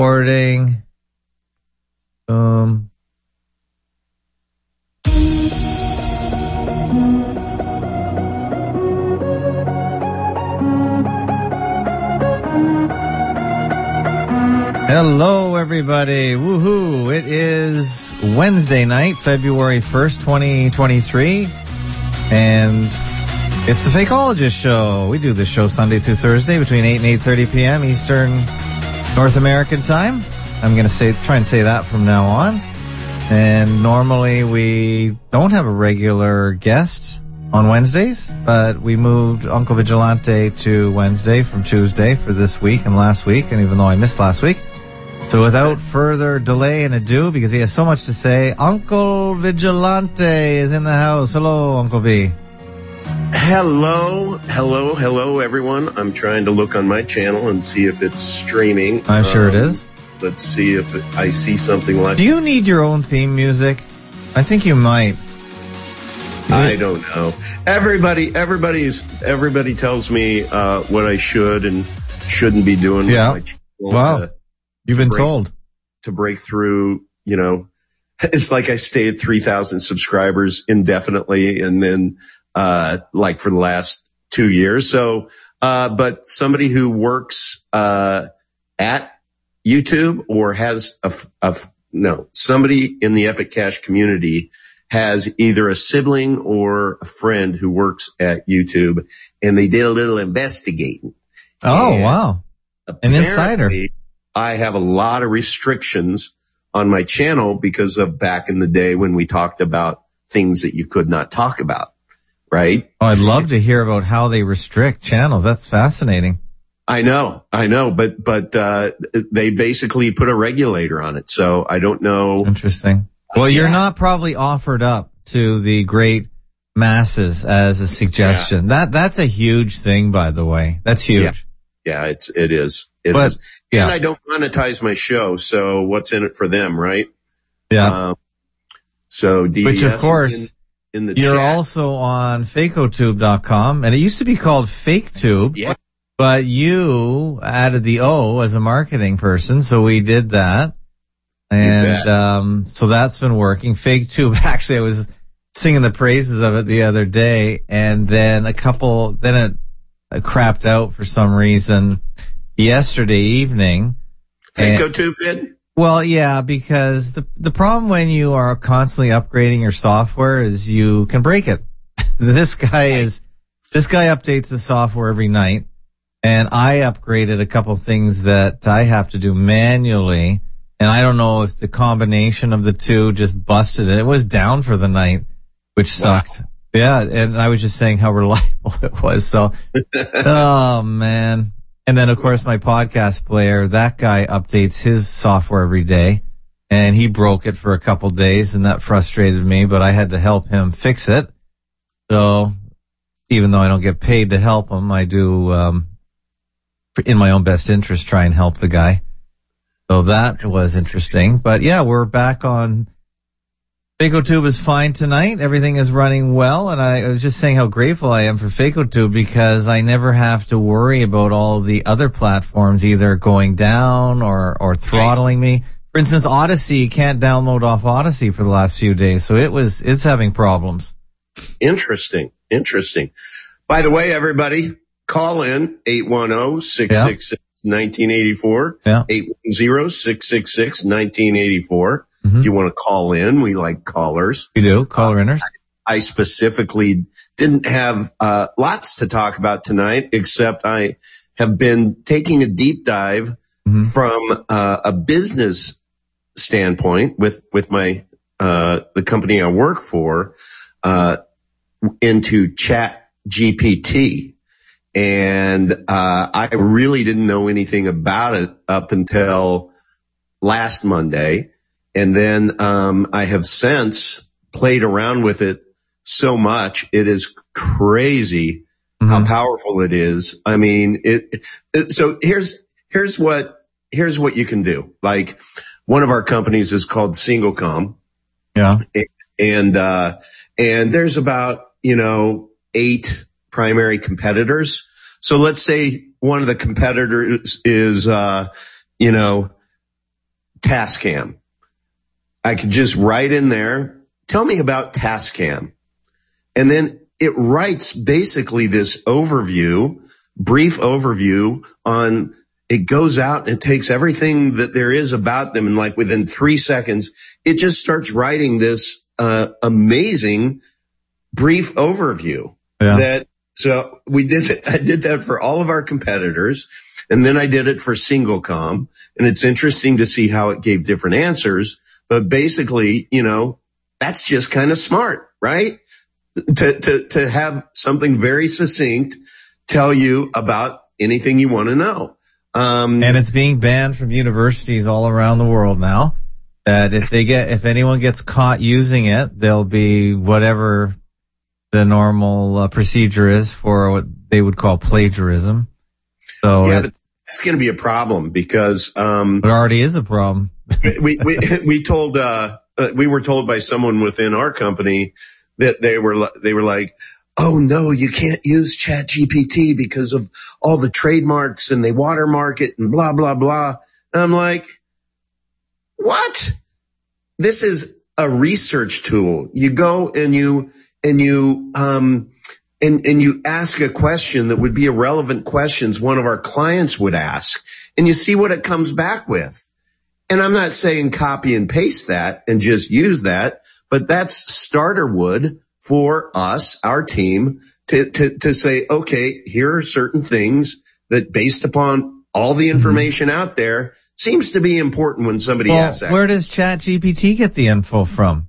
Recording. Um. Hello, everybody. Woohoo. It is Wednesday night, February 1st, 2023. And it's the Fakeologist Show. We do this show Sunday through Thursday between 8 and 8.30 p.m. Eastern North American time. I'm going to say, try and say that from now on. And normally we don't have a regular guest on Wednesdays, but we moved Uncle Vigilante to Wednesday from Tuesday for this week and last week. And even though I missed last week, so without further delay and ado, because he has so much to say, Uncle Vigilante is in the house. Hello, Uncle V. Hello, hello, hello, everyone. I'm trying to look on my channel and see if it's streaming. I'm sure it is. Let's see if it, I see something like. Do you need your own theme music? I think you might. I don't know. Everybody, everybody's, everybody tells me uh, what I should and shouldn't be doing. with Yeah. my Wow. to- You've been Great. told. to break through, you know, it's like I stay at 3,000 subscribers indefinitely and then, uh, like for the last two years. So, uh, but somebody who works, uh, at YouTube or has a, a no, somebody in the Epic Cash community has either a sibling or a friend who works at YouTube and they did a little investigating. Oh, And wow. An insider. I have a lot of restrictions on my channel because of back in the day when we talked about things that you could not talk about. Right. Oh, I'd love to hear about how they restrict channels. That's fascinating. I know, I know, but, but, uh, they basically put a regulator on it. So I don't know. Interesting. Well, you're not probably offered up to the great masses as a suggestion. Yeah. That that's a huge thing, by the way. That's huge. Yeah, yeah it's, it is. It But, is. yeah. And I don't monetize my show. So what's in it for them? Right. Yeah. Um, so DES Which of course in, the you're chat. also on fakotube.com and it used to be called FakeTube. Yeah. But you added the O as a marketing person, so we did that. And um so that's been working. FakeTube actually I was singing the praises of it the other day and then a couple then it, it crapped out for some reason yesterday evening. FakeOTube did? Well, yeah, because the the problem when you are constantly upgrading your software is you can break it. this guy is this guy updates the software every night, and I upgraded a couple things that I have to do manually, and I don't know if the combination of the two just busted it. It was down for the night, which sucked. Yeah, and I was just saying how reliable it was. So, oh man. And then of course my podcast player, that guy updates his software every day and he broke it for a couple days and that frustrated me, but I had to help him fix it. So even though I don't get paid to help him, I do, um, in my own best interest, try and help the guy. So that was interesting, but yeah, we're back on FacoTube is fine tonight. Everything is running well. And I, I was just saying how grateful I am for FacoTube because I never have to worry about all the other platforms either going down or, or throttling me. For instance, Odysee can't download off Odysee for the last few days. So it was, it's having problems. Interesting. Interesting. By the way, everybody, call in 810-666-1984. Yeah. 810-666-1984. Mhm. If you want to call in, we like callers. We do. Caller inners. I specifically didn't have uh, lots to talk about tonight, except I have been taking a deep dive Mhm. from uh, a business standpoint with with my uh, the company I work for uh, into Chat GPT, and uh, I really didn't know anything about it up until last Monday, and then um, I have since played around with it so much. It is crazy how Mhm. powerful it is. I mean, it, it, so here's, here's what, here's what you can do. Like one of our companies is called Singlecom Yeah. and, uh, and there's about, you know, eight primary competitors. So let's say one of the competitors is, uh, you know, Tascam. I could just write in there, tell me about Tascam. And then it writes basically this overview, brief overview on it goes out and it takes everything that there is about them and like within three seconds, it just starts writing this uh, amazing brief overview Yeah. that so we did I did that for all of our competitors and then I did it for Singlecom and it's interesting to see how it gave different answers but basically you know that's just kind of smart right to to to have something very succinct tell you about anything you want to know um And it's being banned from universities all around the world now. That if they get, if anyone gets caught using it, there'll be whatever the normal uh, procedure is for what they would call plagiarism. So yeah it, that's going to be a problem because um it already is a problem. we we we told uh, uh we were told by someone within our company that they were they were like oh no you can't use chat gpt because of all the trademarks and they watermark it and blah blah blah. And i'm like what? This is a research tool. You go and you and you um and and you ask a question that would be a relevant questions one of our clients would ask and you see what it comes back with and I'm not saying copy and paste that and just use that, but that's starter wood for us, our team to, to, to say, okay, here are certain things that based upon all the information out there seems to be important when somebody Well, asks that. where does Chat GPT get the info from?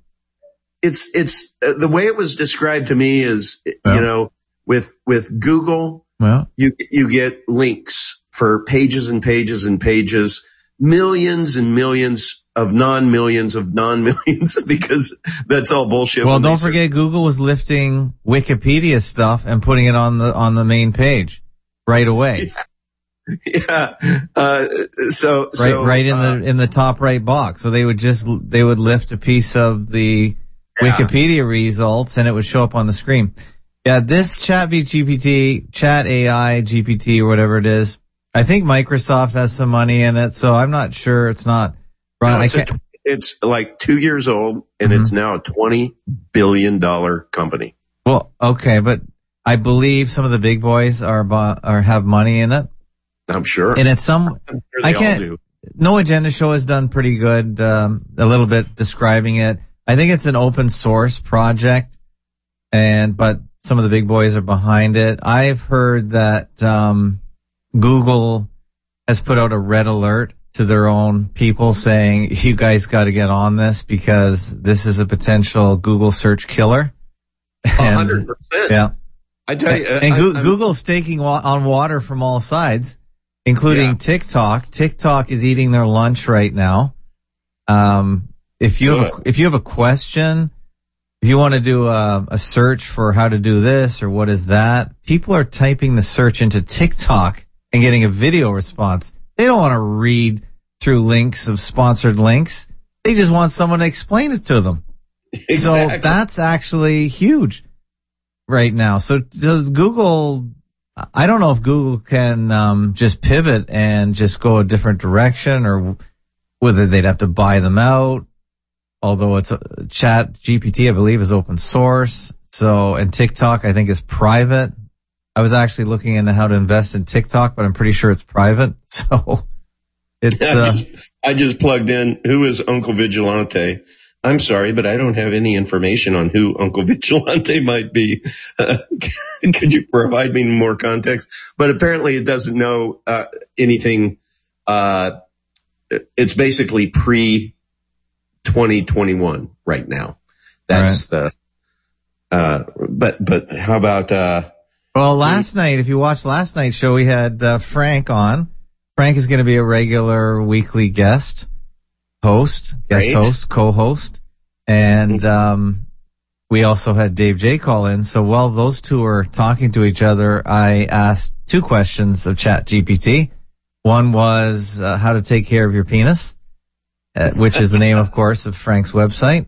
it's, it's uh, the way it was described to me is, Yeah. you know, with, with Google, Well, you you get links for pages and pages and pages, millions and millions of non-millions of non-millions because that's all bullshit. well, don't forget Google was lifting Wikipedia stuff and putting it on the on the main page right away, Yeah. Uh, so, right so, right in uh, the in the top right box. So they would just they would lift a piece of the Yeah. Wikipedia results and it would show up on the screen. Yeah, this Chat GPT, Chat AI GPT or whatever it is. I think Microsoft has some money in it, so I'm not sure it's not run. no, it's, a it's like two years old and Mhm. it's now a $20 billion company. well, okay, but I believe some of the big boys are or have money in it, I'm sure. and it's some sure I can't-. No Agenda Show has done pretty good, um, a little bit describing it. I think it's an open source project and, but some of the big boys are behind it. I've heard that, um, Google has put out a red alert to their own people saying, you guys got to get on this because this is a potential Google search killer. And- hundred percent. Yeah. I tell you, And I- Goo- I'm- Google's taking on water from all sides, including Yeah. TikTok. TikTok is eating their lunch right now. Um, if you have a, if you have a question, if you want to do a, a search for how to do this or what is that, people are typing the search into TikTok and getting a video response. They don't want to read through links of sponsored links. They just want someone to explain it to them. So that's actually huge right now. So does Google, I don't know if Google can um, just pivot and just go a different direction or whether they'd have to buy them out. Although it's a chat GPT, I believe is open source. So, and TikTok, I think is private. I was actually looking into how to invest in TikTok, but I'm pretty sure it's private. So it's, I uh, just, I just plugged in who is Uncle Vigilante. I'm sorry, but I don't have any information on who Uncle Vigilante might be. Uh, could you provide me more context? But apparently it doesn't know uh, anything. Uh, it's basically pre 2021 right now. That's the, uh, but, but how about, uh, Well, last night, if you watched last night's show, we had uh, Frank on. Frank is going to be a regular weekly guest host, guest Great. host, co-host, and um, we also had Dave J call in. So while those two were talking to each other, I asked two questions of Chat GPT. One was uh, how to take care of your penis, uh, which is the name, of course, of Frank's website,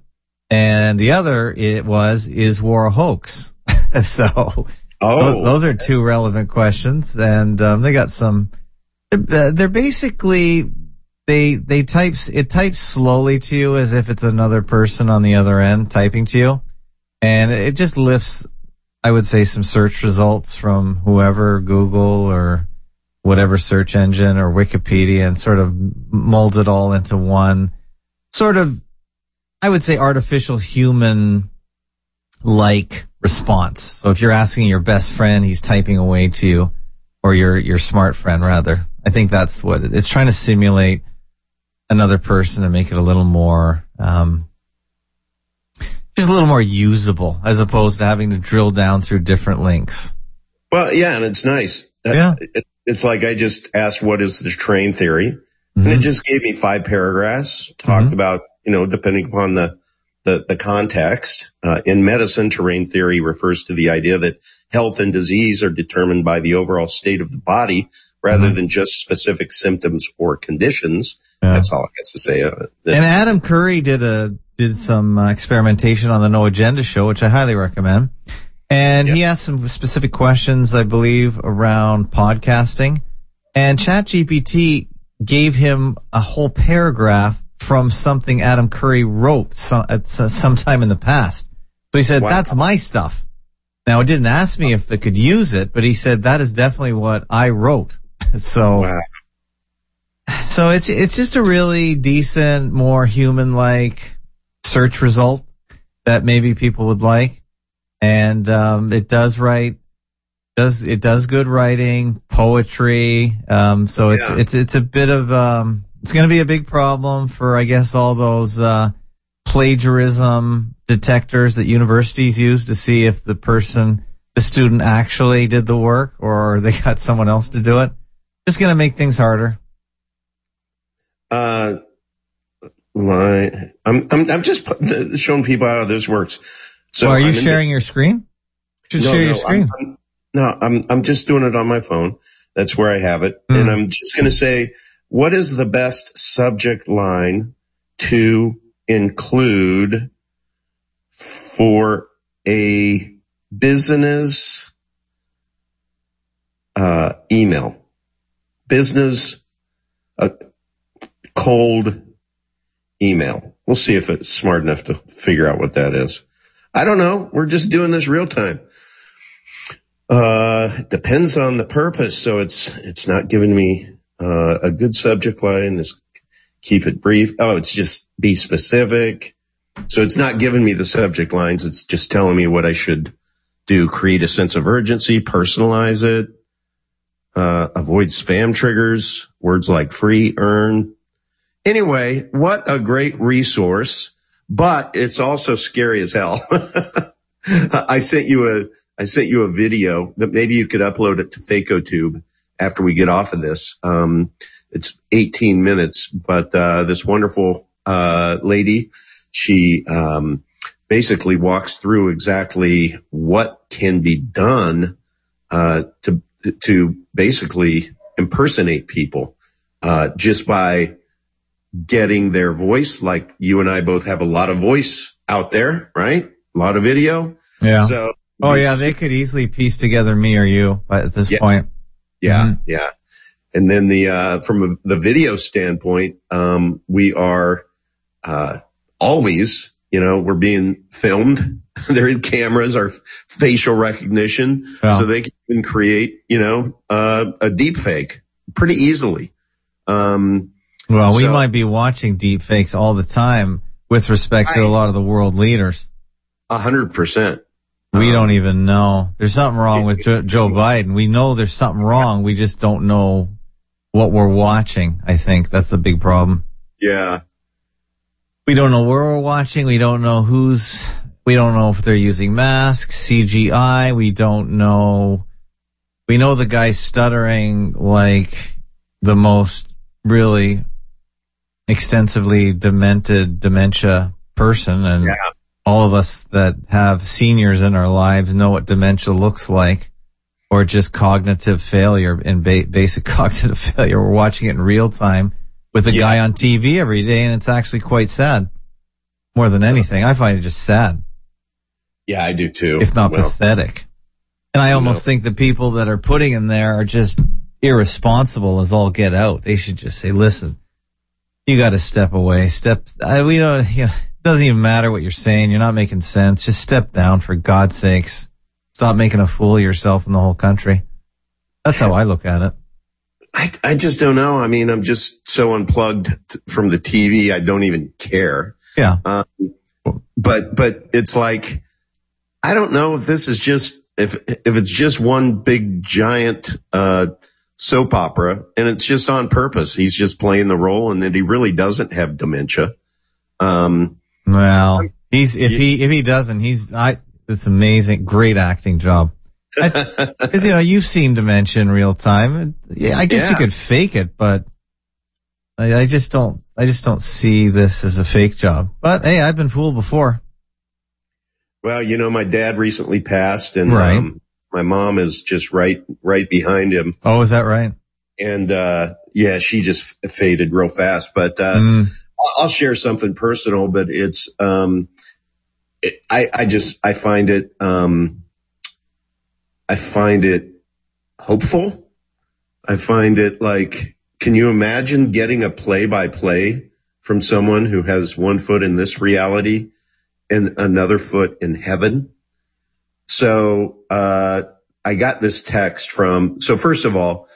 and the other it was is war a hoax. so. Oh, Tho- Those are two relevant questions, and um, they got some. They're they're basically they they types it types slowly to you as if it's another person on the other end typing to you, and it just lifts, I would say, some search results from whoever Google or whatever search engine or Wikipedia, and sort of molds it all into one sort of, I would say, artificial human like response. So if you're asking your best friend, he's typing away to you, or your your smart friend rather. I think that's what it, it's trying to simulate another person and make it a little more, um, just a little more usable as opposed to having to drill down through different links. Well, yeah, and it's nice. Yeah. It, it's like I just asked, what is the terrain theory? Mm-hmm. And it just gave me five paragraphs, talked Mhm. about, you know, depending upon the, the, the context. Uh, in medicine, terrain theory refers to the idea that health and disease are determined by the overall state of the body rather Mhm. than just specific symptoms or conditions. Yeah. That's all I got to say. Uh, And Adam Curry did a did some uh, experimentation on the No Agenda show, which I highly recommend. And he asked some specific questions, I believe, around podcasting. And ChatGPT gave him a whole paragraph from something Adam Curry wrote some, at s- sometime in the past. So he said, Wow. "That's my stuff." Now it didn't ask me if it could use it, but he said that is definitely what I wrote. so. wow. So it's it's just a really decent, more human like search result that maybe people would like. And um, it does write does it does good writing, poetry. Um, so it's Yeah. it's it's a bit of um, it's going to be a big problem for I guess all those uh, plagiarism detectors that universities use to see if the person the student actually did the work or they got someone else to do it. Just going to make things harder. Uh, line. I'm, I'm, I'm just put- showing people how this works. So So are you I'm in the- sharing your screen? You should No, share no, your screen. I'm, I'm- no, I'm, I'm just doing it on my phone. That's where I have it. Hmm. And I'm just going to say, what is the best subject line to include for a business, uh, email? Business, a cold email. We'll see if it's smart enough to figure out what that is. I don't know. We're just doing this real time. Uh, depends on the purpose. So it's, it's not giving me, uh, a good subject line. Is keep it brief. Oh, it's just be specific. So it's not giving me the subject lines. It's just telling me what I should do. Create a sense of urgency, personalize it, uh, avoid spam triggers, words like free, earn. Anyway, what a great resource, but it's also scary as hell. I sent you a, I sent you a video that maybe you could upload it to FacoTube after we get off of this. Um, it's 18 minutes, but, uh, this wonderful, uh, lady, she, um, basically walks through exactly what can be done, uh, to, to basically impersonate people, uh, just by getting their voice. Like you and I both have a lot of voice out there, right? A lot of video. Yeah. So, oh yeah, they could easily piece together me or you but at this Yeah. point. Yeah, Mhm. yeah. And then the uh, from a, the video standpoint, um, we are uh, always, you know, we're being filmed. there are cameras, our facial recognition, Yeah. so they can create, you know, uh, a deep fake pretty easily. Um, Well, we So- might be watching deep fakes all the time with respect to a lot of the world leaders. a hundred percent. We Um, don't even know. There's something wrong with jo- Joe Biden. We know there's something wrong. We just don't know what we're watching. I think that's the big problem. Yeah, We don't know where we're watching. We don't know who's, we don't know if they're using masks, CGI. We don't know. We know the guy's stuttering like the most really extensively demented dementia person. And Yeah. All of us that have seniors in our lives know what dementia looks like or just cognitive failure and ba- basic cognitive failure. We're watching it in real time with a Yeah. guy on TV every day and it's actually quite sad. More than anything, I find it just sad, yeah, I do too. if not Well, pathetic. And I almost think the people that are putting him there are just irresponsible as all get out. They should just say, listen, you got to step away. Step. I, we don't. You know, doesn't even matter what you're saying. You're not making sense. Just step down for God's sakes. Stop making a fool of yourself in the whole country. That's how I look at it. I, I just don't know. I mean, I'm just so unplugged t- from the TV. I don't even care. Yeah. Um, but, but it's like, I don't know if this is just, if, if it's just one big giant, uh, soap opera and it's just on purpose. He's just playing the role and that he really doesn't have dementia. Um, well, he's, if he, if he doesn't, he's, I, it's amazing. Great acting job. Cause you know, you've seen dementia in real time. Yeah, I guess Yeah. you could fake it, but I, I just don't, I just don't see this as a fake job. But hey, I've been fooled before. Well, you know, my dad recently passed and, Right. um, my mom is just right, right behind him. Oh, is that right? And, uh, yeah, she just f- faded real fast, but, uh, Mm, I'll- share something personal, but it's, um, it, I, I just, I find it, um, I find it hopeful. I find it like, can you imagine getting a play by play from someone who has one foot in this reality and another foot in heaven? So, uh, I got this text from, so first of all,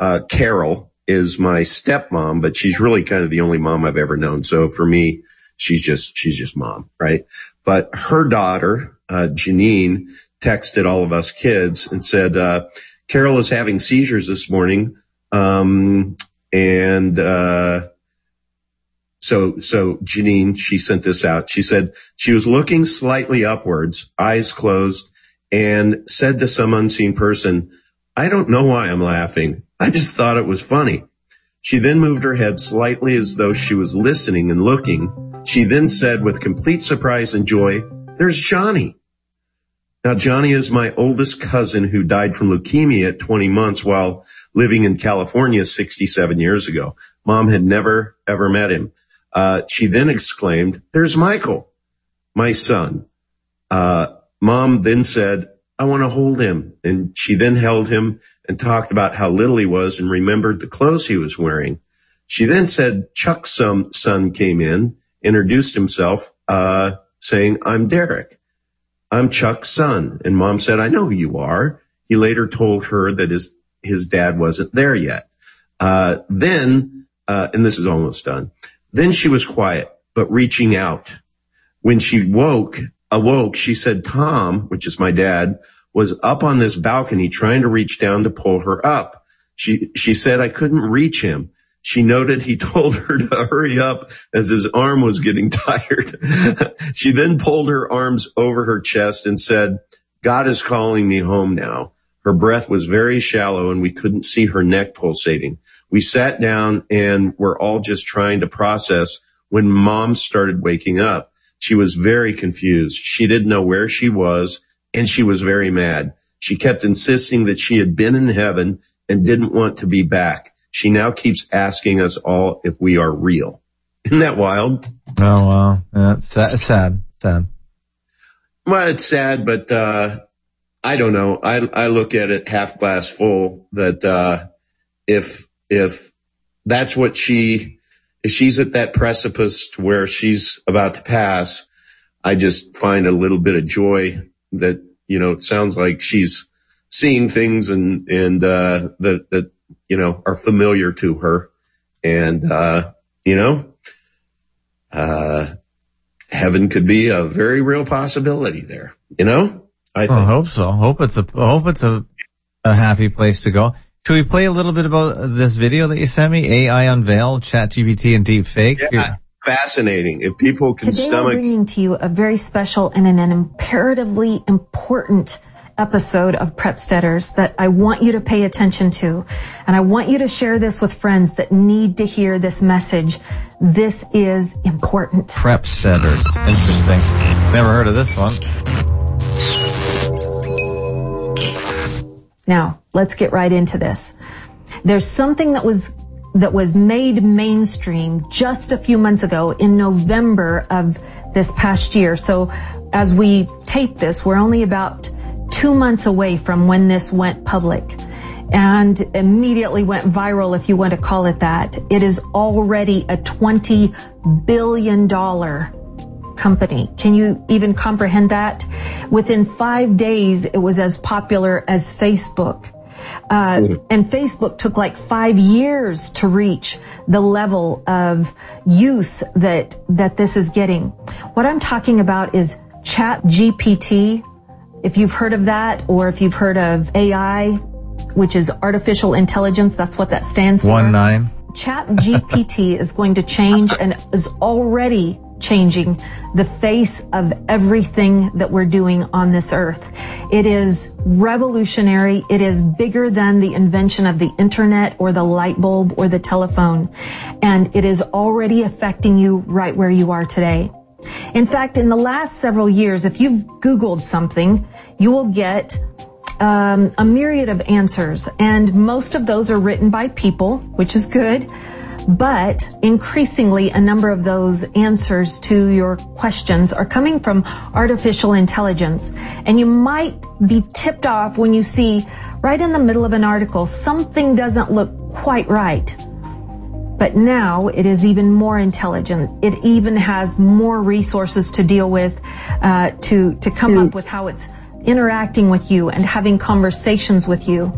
uh, Carol is my stepmom, but she's really kind of the only mom I've ever known. So for me, she's just, she's just mom, right? But her daughter, uh, Janine texted all of us kids and said, uh, Carol is having seizures this morning. Um, and, uh, so, so Janine, she sent this out. She said she was looking slightly upwards, eyes closed and said to some unseen person, I don't know why I'm laughing. I just thought it was funny. She then moved her head slightly as though she was listening and looking. She then said with complete surprise and joy, there's Johnny. Now, Johnny is my oldest cousin who died from leukemia at 20 months while living in California 67 years ago. Mom had never, ever met him. Uh, she then exclaimed, there's Michael, my son. Uh, mom then said, I want to hold him. And she then held him and talked about how little he was and remembered the clothes he was wearing. She then said Chuck's son, came in, introduced himself, uh, saying, I'm Derek. I'm Chuck's son. And mom said, I know who you are. He later told her that his, his dad wasn't there yet. Uh, then, uh, and this is almost done. Then she was quiet, but reaching out. When she woke, awoke, she said Tom, which is my dad, was up on this balcony trying to reach down to pull her up. She, she said I couldn't reach him. She noted he told her to hurry up as his arm was getting tired. she then pulled her arms over her chest and said, God is calling me home now. Her breath was very shallow and we couldn't see her neck pulsating. We sat down and were all just trying to process when mom started waking up. She was very confused. She didn't know where she was and she was very mad. She kept insisting that she had been in heaven and didn't want to be back. She now keeps asking us all if we are real. Isn't that wild? Oh wow, yeah, it's sad. It's sad. Sad. Well, it's sad, but, uh, I don't know. I, I look at it half glass full that, uh, if, if that's what she, if she's at that precipice to where she's about to pass, I just find a little bit of joy that, you know, it sounds like she's seeing things and, and, uh, that, that, you know, are familiar to her. And, uh, you know, uh, heaven could be a very real possibility there, you know? I I hope so. Hope it's a I hope it's a a happy place to go. Should we play a little bit about this video that you sent me? AI unveiled, ChatGPT and deep fake. Yeah, fascinating. If people can Today stomach, we're bringing to you a very special and an, an imperatively important episode of Prepsteaders that I want you to pay attention to. And I want you to share this with friends that need to hear this message. This is important. Prepsteaders. Interesting. Never heard of this one. Now, let's get right into this. There's something that was that was made mainstream just a few months ago in November of this past year. So as we tape this, we're only about two months away from when this went public. and immediately went viral, if you want to call it that. It is already a $20 billion company. Can you even comprehend that? Within five days, it was as popular as Facebook. Uh, and Facebook took like five years to reach the level of use that, that this is getting. What I'm talking about is chat GPT. If you've heard of that or if you've heard of AI, which is artificial intelligence, that's what that stands for. One nine. Chat GPT is going to change and is already changing the face of everything that we're doing on this earth. It is revolutionary. It is bigger than the invention of the internet or the light bulb or the telephone. And it is already affecting you right where you are today. In fact, in the last several years, if you've Googled something, you will get um, a myriad of answers, and most of those are written by people, which is good. But increasingly, a number of those answers to your questions are coming from artificial intelligence. And you might be tipped off when you see right in the middle of an article, something doesn't look quite right. But now it is even more intelligent. It even has more resources to deal with, uh, to, to come up with how it's interacting with you and having conversations with you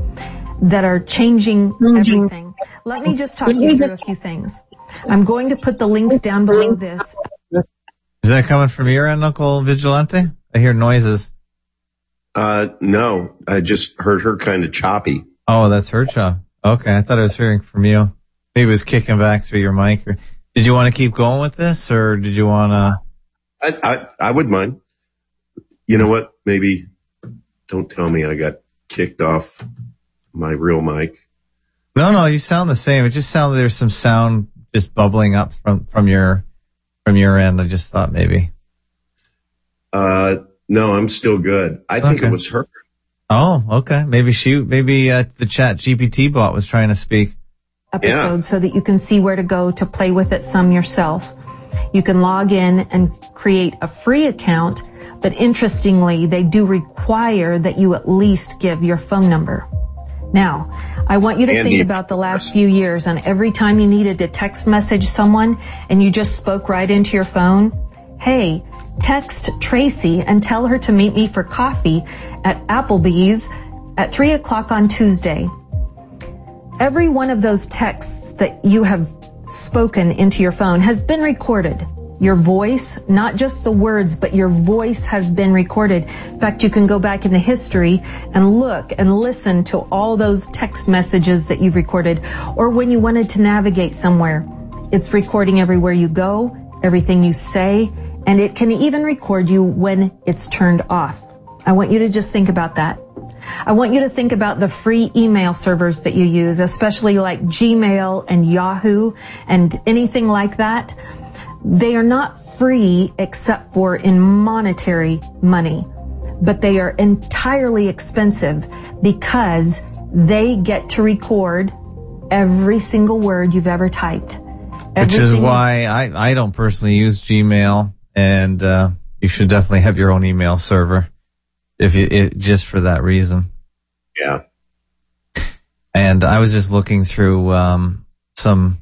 that are changing everything. Let me just talk you through a few things. I'm going to put the links down below this. Is that coming from your end, Uncle Vigilante? I hear noises. Uh, no, I just heard her kind of choppy. Oh, that's her chop. Okay, I thought I was hearing from you. Maybe it was kicking back through your mic. Or, did you want to keep going with this, or did you want to? I, I, I would mind. You know what? Maybe don't tell me I got kicked off my real mic. No, no, you sound the same. It just sounded like there's some sound just bubbling up from from your from your end. I just thought maybe. Uh, no, I'm still good. I think Okay. it was her. Oh, okay. Maybe she, maybe uh, the Chat GPT bot was trying to speak. episode Yeah. so that you can see where to go to play with it some yourself. You can log in and create a free account, but interestingly, they do require that you at least give your phone number. Now, I want you to And think about the last few years and every time you needed to text message someone and you just spoke right into your phone. Hey, text Tracy and tell her to meet me for coffee at Applebee's at three o'clock on Tuesday every one of those texts that you have spoken into your phone has been recorded. Your voice, not just the words, but your voice has been recorded. In fact, you can go back in the history and look and listen to all those text messages that you've recorded or when you wanted to navigate somewhere. It's recording everywhere you go, everything you say, and it can even record you when it's turned off. I want you to just think about that. I want you to think about the free email servers that you use, especially like Gmail and Yahoo and anything like that. They are not free except for in monetary money, but they are entirely expensive because they get to record every single word you've ever typed. Which is single- why I, I don't personally use Gmail and, uh, you should definitely have your own email server if you, it, just for that reason. Yeah. And I was just looking through, um, some,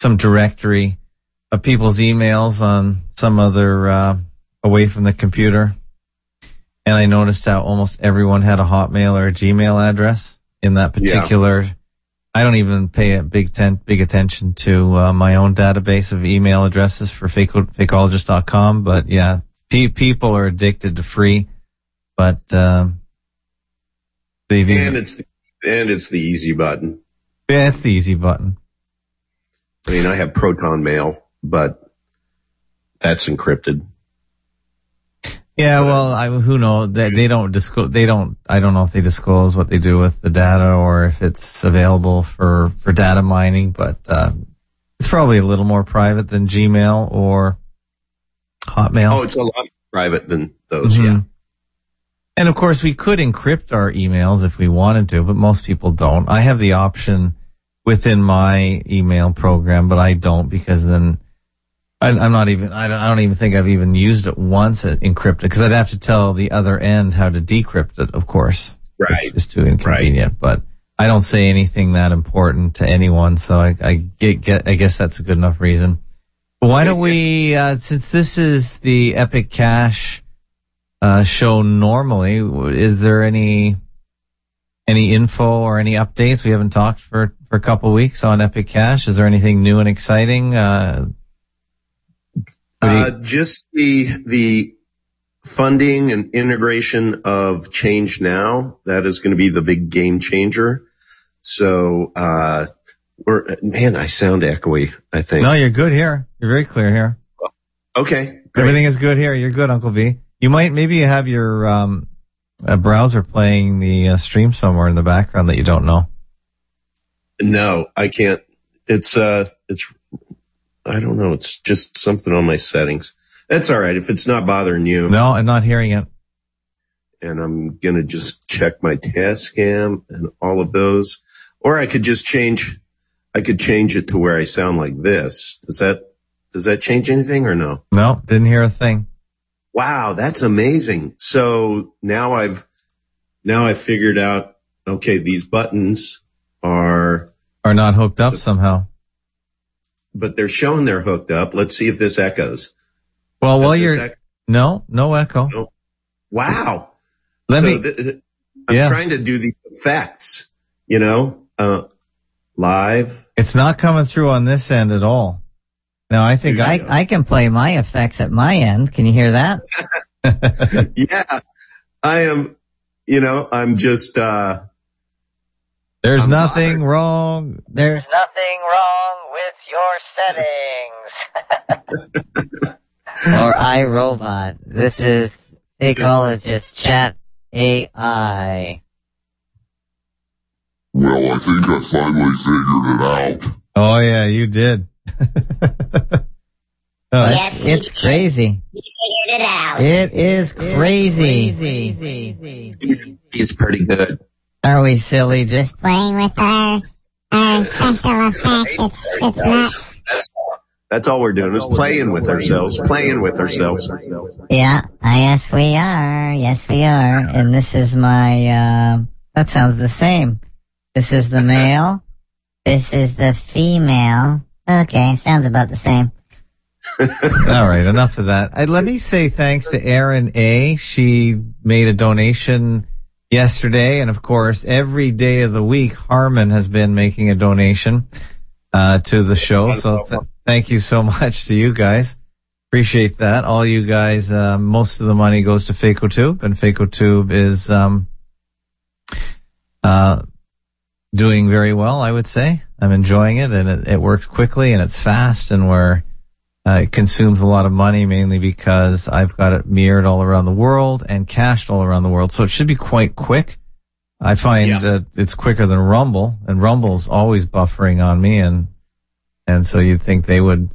some directory of people's emails on some other, uh, away from the computer. And I noticed that almost everyone had a Hotmail or a Gmail address in that Yeah. particular. I don't even pay a big ten, big attention to uh, my own database of email addresses for fake, fakeologist.com. But yeah, pe- people are addicted to free, but, um, they've And it's the, and it's the easy button. yeah, it's the easy button. I mean, I have Proton Mail, but that's encrypted. Yeah, well, I, who knows? They, they don't disclose. They don't. I don't know if they disclose what they do with the data or if it's available for for data mining. But uh, it's probably a little more private than Gmail or Hotmail. Oh, it's a lot more private than those. Mhm. Yeah. And of course, we could encrypt our emails if we wanted to, but most people don't. I have the option within my email program, but I don't because then I, I'm not even, I don't, I don't even think I've even used it once at encrypted because I'd have to tell the other end how to decrypt it, of course. Right. Is too inconvenient, but I don't say anything that important to anyone, so I, I get, get I guess that's a good enough reason. But why don't we, uh, since this is the Epic Cash uh, show normally, is there any any info or any updates? We haven't talked for for a couple weeks on Epic Cash. Is there anything new and exciting? Uh, uh, just the the funding and integration of Change Now. That is going to be the big game changer. So, uh, we're, man, I sound echoey, I think. No, you're good here. You're very clear here. Okay. Great. Everything is good here. You're good, Uncle V. You might, maybe you have your, um, browser playing the uh, stream somewhere in the background that you don't know. No, I can't. It's, uh, it's, I don't know. It's just something on my settings. That's all right. If it's not bothering you. No, I'm not hearing it. And I'm going to just check my Tascam and all of those. Or I could just change, I could change it to where I sound like this. Does that, does that change anything or no? No, didn't hear a thing. Wow. That's amazing. So now I've, now I figured out, okay, these buttons are, are not hooked up so, somehow, but they're showing they're hooked up. Let's see if this echoes. Well, while you're, echo? no, no echo. No. Wow. Let so me, th- th- I'm yeah. trying to do the effects, you know, uh, live. It's not coming through on this end at all. No, I think I, I can play my effects at my end. Can you hear that? yeah, I am, you know, I'm just, uh, there's I'm nothing bothered. wrong. There's nothing wrong with your settings. or iRobot. This is, they call it just chat AI. Well, I think I finally figured it out. Oh yeah, you did. Oh, yes, it's crazy. He figured it out. It is crazy. crazy. He's, he's pretty good. Are we silly? Just playing with our, our special effect. It's, it's not. That's, that's all we're doing is playing with ourselves, playing with ourselves. Yeah, yes we are. Yes we are. And this is my, uh, that sounds the same. This is the male. This is the female. Okay, sounds about the same. All right, enough of that. I, let me say thanks to Erin A. She made a donation yesterday, and of course, every day of the week, Harmon has been making a donation uh, to the show. So th- thank you so much to you guys. Appreciate that. All you guys, uh, most of the money goes to FacoTube, and FacoTube is um, uh, doing very well, I would say. I'm enjoying it, and it, it works quickly, and it's fast, and we're uh, it consumes a lot of money mainly because I've got it mirrored all around the world and cached all around the world. So it should be quite quick. I find yeah. that it's quicker than Rumble and Rumble's always buffering on me. And, and so you'd think they would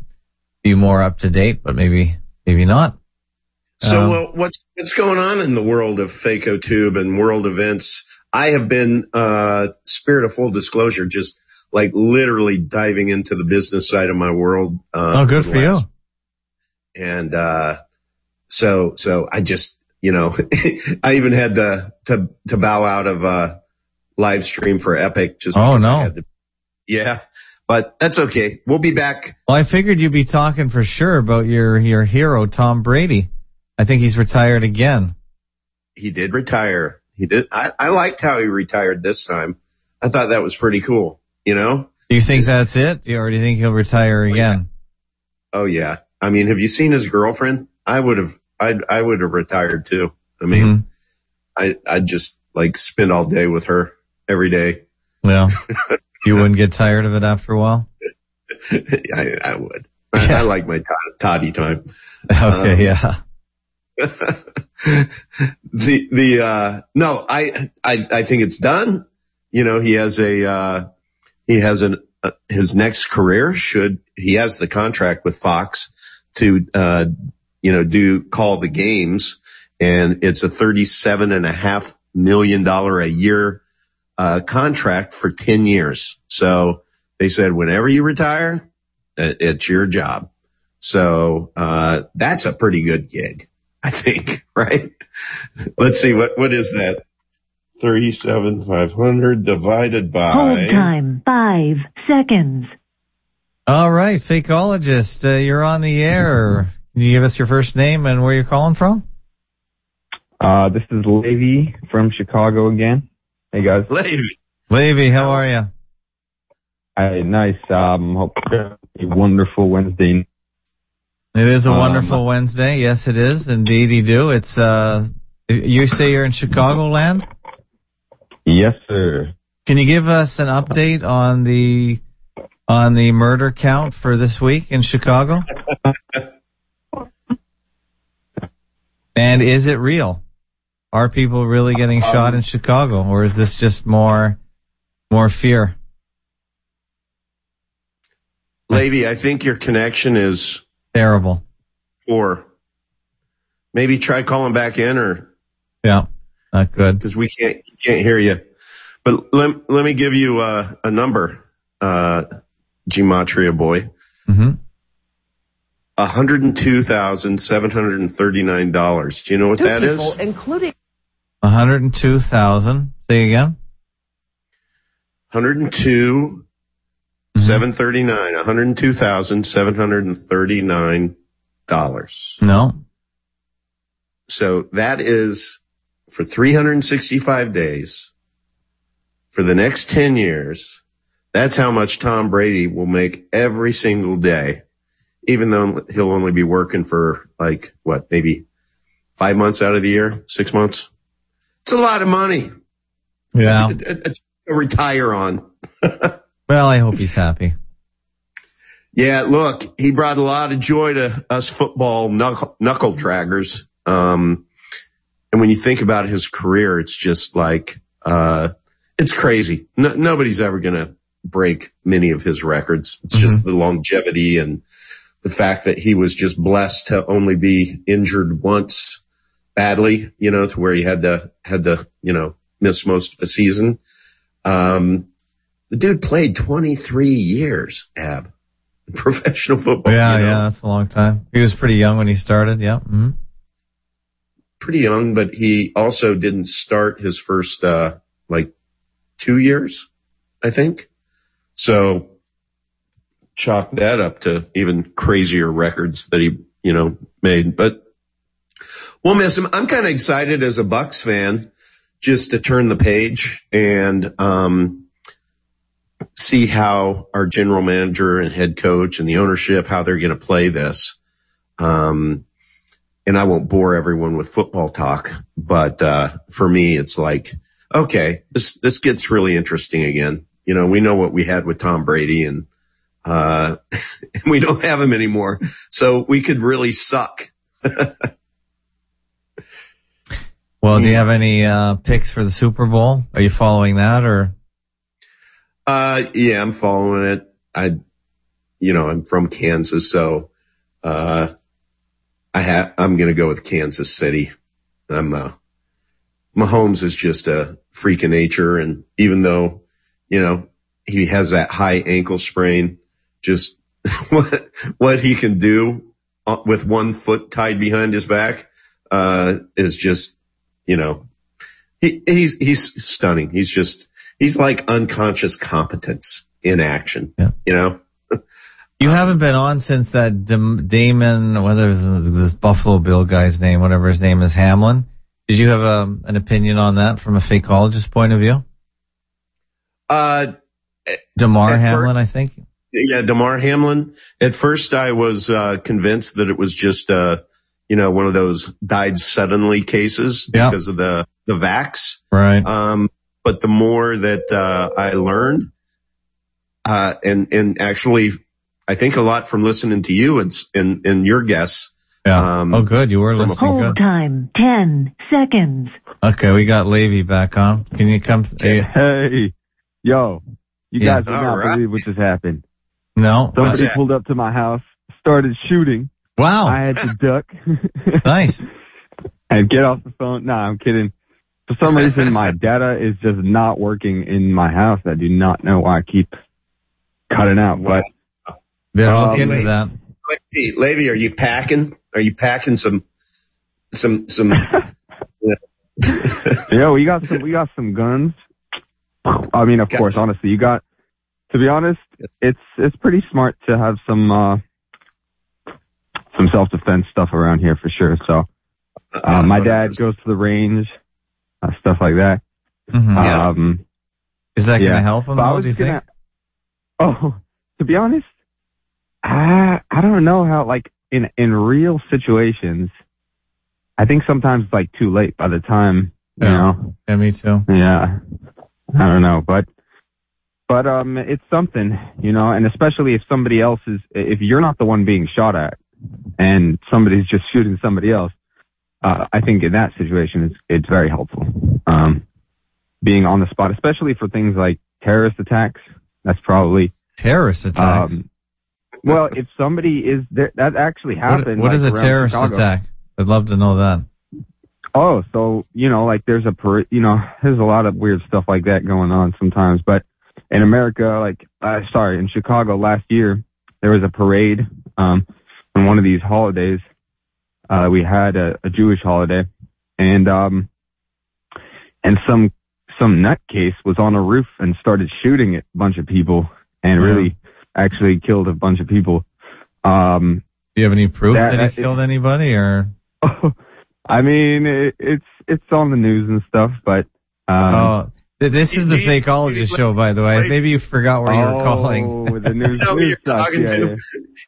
be more up to date, but maybe, maybe not. So um, uh, what's, what's going on in the world of FacoTube and world events? I have been, uh, spirit of full disclosure, just like literally diving into the business side of my world. Uh, oh, good for you. And, uh, so, so I just, you know, I even had to, to, to bow out of, uh, live stream for Epic just. Oh, no. To, yeah. But that's okay. We'll be back. Well, I figured you'd be talking for sure about your, your hero, Tom Brady. I think he's retired again. He did retire. He did. I, I liked how he retired this time. I thought that was pretty cool. You know? Do you think that's it? Or do you already think he'll retire again? Oh yeah. oh yeah. I mean, have you seen his girlfriend? I would have, I'd, I would have retired too. I mean, mm-hmm. I, I'd just like spend all day with her every day. Yeah. you wouldn't get tired of it after a while? I, I would. I, I like my toddy time. Okay. Um, yeah. the, the, uh, no, I, I, I think it's done. You know, he has a, uh, he has an, uh, his next career should, he has the contract with Fox to, uh, you know, do call the games and it's a 37 and a half million dollar a year, uh, contract for 10 years. So they said, whenever you retire, it's your job. So, uh, that's a pretty good gig, I think, right? Let's see what, what is that? Thirty-seven five hundred divided Hold by. time. Five seconds. All right, fakeologist, uh, you're on the air. Can you give us your first name and where you're calling from? Uh, this is Levy from Chicago again. Hey guys. Levy. Levy, how are you? Hi, nice. Um, hope you have a wonderful Wednesday. It is a Um, wonderful Wednesday. Yes, it is. Indeed, you do. It's, uh, you say you're in Chicagoland? Yes, sir. Can you give us an update on the, on the murder count for this week in Chicago? and is it real? Are people really getting shot in Chicago or is this just more, more fear? Lady, I think your connection is Terrible. poor. Maybe try calling back in or Yeah. Not good. because we can't can't hear you. But let, let me give you uh, a number, uh, Gematria boy. hmm $102,739. Do you know what that is? including 102,000. Say again. 102, 739, $102,739. No. So that is for 365 days for the next 10 years. That's how much Tom Brady will make every single day, even though he'll only be working for like what, maybe five months out of the year, six months. It's a lot of money Yeah. to, to retire on. Well, I hope he's happy. Yeah, look, he brought a lot of joy to us football knuckle, knuckle draggers. Um, and when you think about his career, it's just like, uh, it's crazy. No, nobody's ever going to break many of his records. It's just the longevity and the fact that he was just blessed to only be injured once badly, you know, to where he had to, had to, you know, miss most of the season. Um, the dude played 23 years, Ab, professional football. Yeah, you know? yeah, that's a long time. He was pretty young when he started. Yeah. hmm Pretty young, but he also didn't start his first, uh, like two years, I think. So chalk that up to even crazier records that he, you know, made, but we'll miss him. I'm kind of excited as a Bucs fan just to turn the page and, um, see how our general manager and head coach and the ownership, how they're going to play this. Um, and I won't bore everyone with football talk, but, uh, for me, it's like, okay, this, this gets really interesting again. You know, we know what we had with Tom Brady and, uh, and we don't have him anymore. So we could really suck. Well, do you have any uh, picks for the Super Bowl? Are you following that or? Uh, yeah, I'm following it. I, you know, I'm from Kansas, so, uh, I have, I'm going to go with Kansas City. I'm, uh, Mahomes is just a freak of nature. And even though, you know, he has that high ankle sprain, just what, what he can do uh, with one foot tied behind his back, uh, is just, you know, he, he's, he's stunning. He's just, he's like unconscious competence in action, Yeah. you know? You haven't been on since that Dam- Damon, whatever his- this Buffalo Bill guy's name, whatever his name is, Hamlin. Did you have a, an opinion on that from a fakeologist point of view? Uh, Damar Hamlin, first- I think. yeah, Damar Hamlin. At first I was, uh, convinced that it was just, uh, you know, one of those died suddenly cases Yeah. because of the, the vax. Right. Um, but the more that, uh, I learned, uh, and, and actually, I think a lot from listening to you and, and, and your guests. yeah. um, oh, good. You were from a- listening. Hold Good. time. Ten seconds. Okay, we got Levy back on. Can you come? eh, Hey, yo, you Yeah. guys would All not right. believe what just happened. no. What's Somebody that? pulled up to my house, started shooting. Wow. I had to duck nice. and get off the phone. Nah, I'm kidding. For some reason, my data is just not working in my house. I do not know why I keep cutting out, but Better look Um, into that. Levy, Levy, are you packing? Are you packing some, some, some, yeah, we got some. We got some guns. I mean, of Got course, some- honestly, you got. To be honest, it's it's pretty smart to have some uh some self defense stuff around here for sure. So, uh, my dad goes to the range, uh, stuff like that. Mhm. Yeah. Um, Is that going to help him? But Though, do you gonna, think? Oh, to be honest, I I don't know how like in in real situations, I think sometimes it's like too late by the time you Yeah. know. Yeah, me too. Yeah, I don't know, but but um, it's something you know, and especially if somebody else is if you're not the one being shot at, and somebody's just shooting somebody else. Uh, I think in that situation, it's it's very helpful. Um, being on the spot, especially for things like terrorist attacks, that's probably Terrorist attacks. um, well, if somebody is there, that actually happened. what like, is a terrorist Chicago. attack? I'd love to know that. Oh, so you know, like there's a parade. You know, there's a lot of weird stuff like that going on sometimes. But in America, like, uh, sorry, in Chicago last year, there was a parade um, on one of these holidays. Uh, we had a, a Jewish holiday, and um, and some some nutcase was on a roof and started shooting at a bunch of people, and really actually killed a bunch of people. Um, Do you have any proof That- that, that- he killed anybody or? I mean, it, it's it's on the news and stuff, but um, oh, this is the do fakeologist do show, by the way. wait. Maybe you forgot where you were calling. Oh, the news, I know news stuff, talking yeah, to.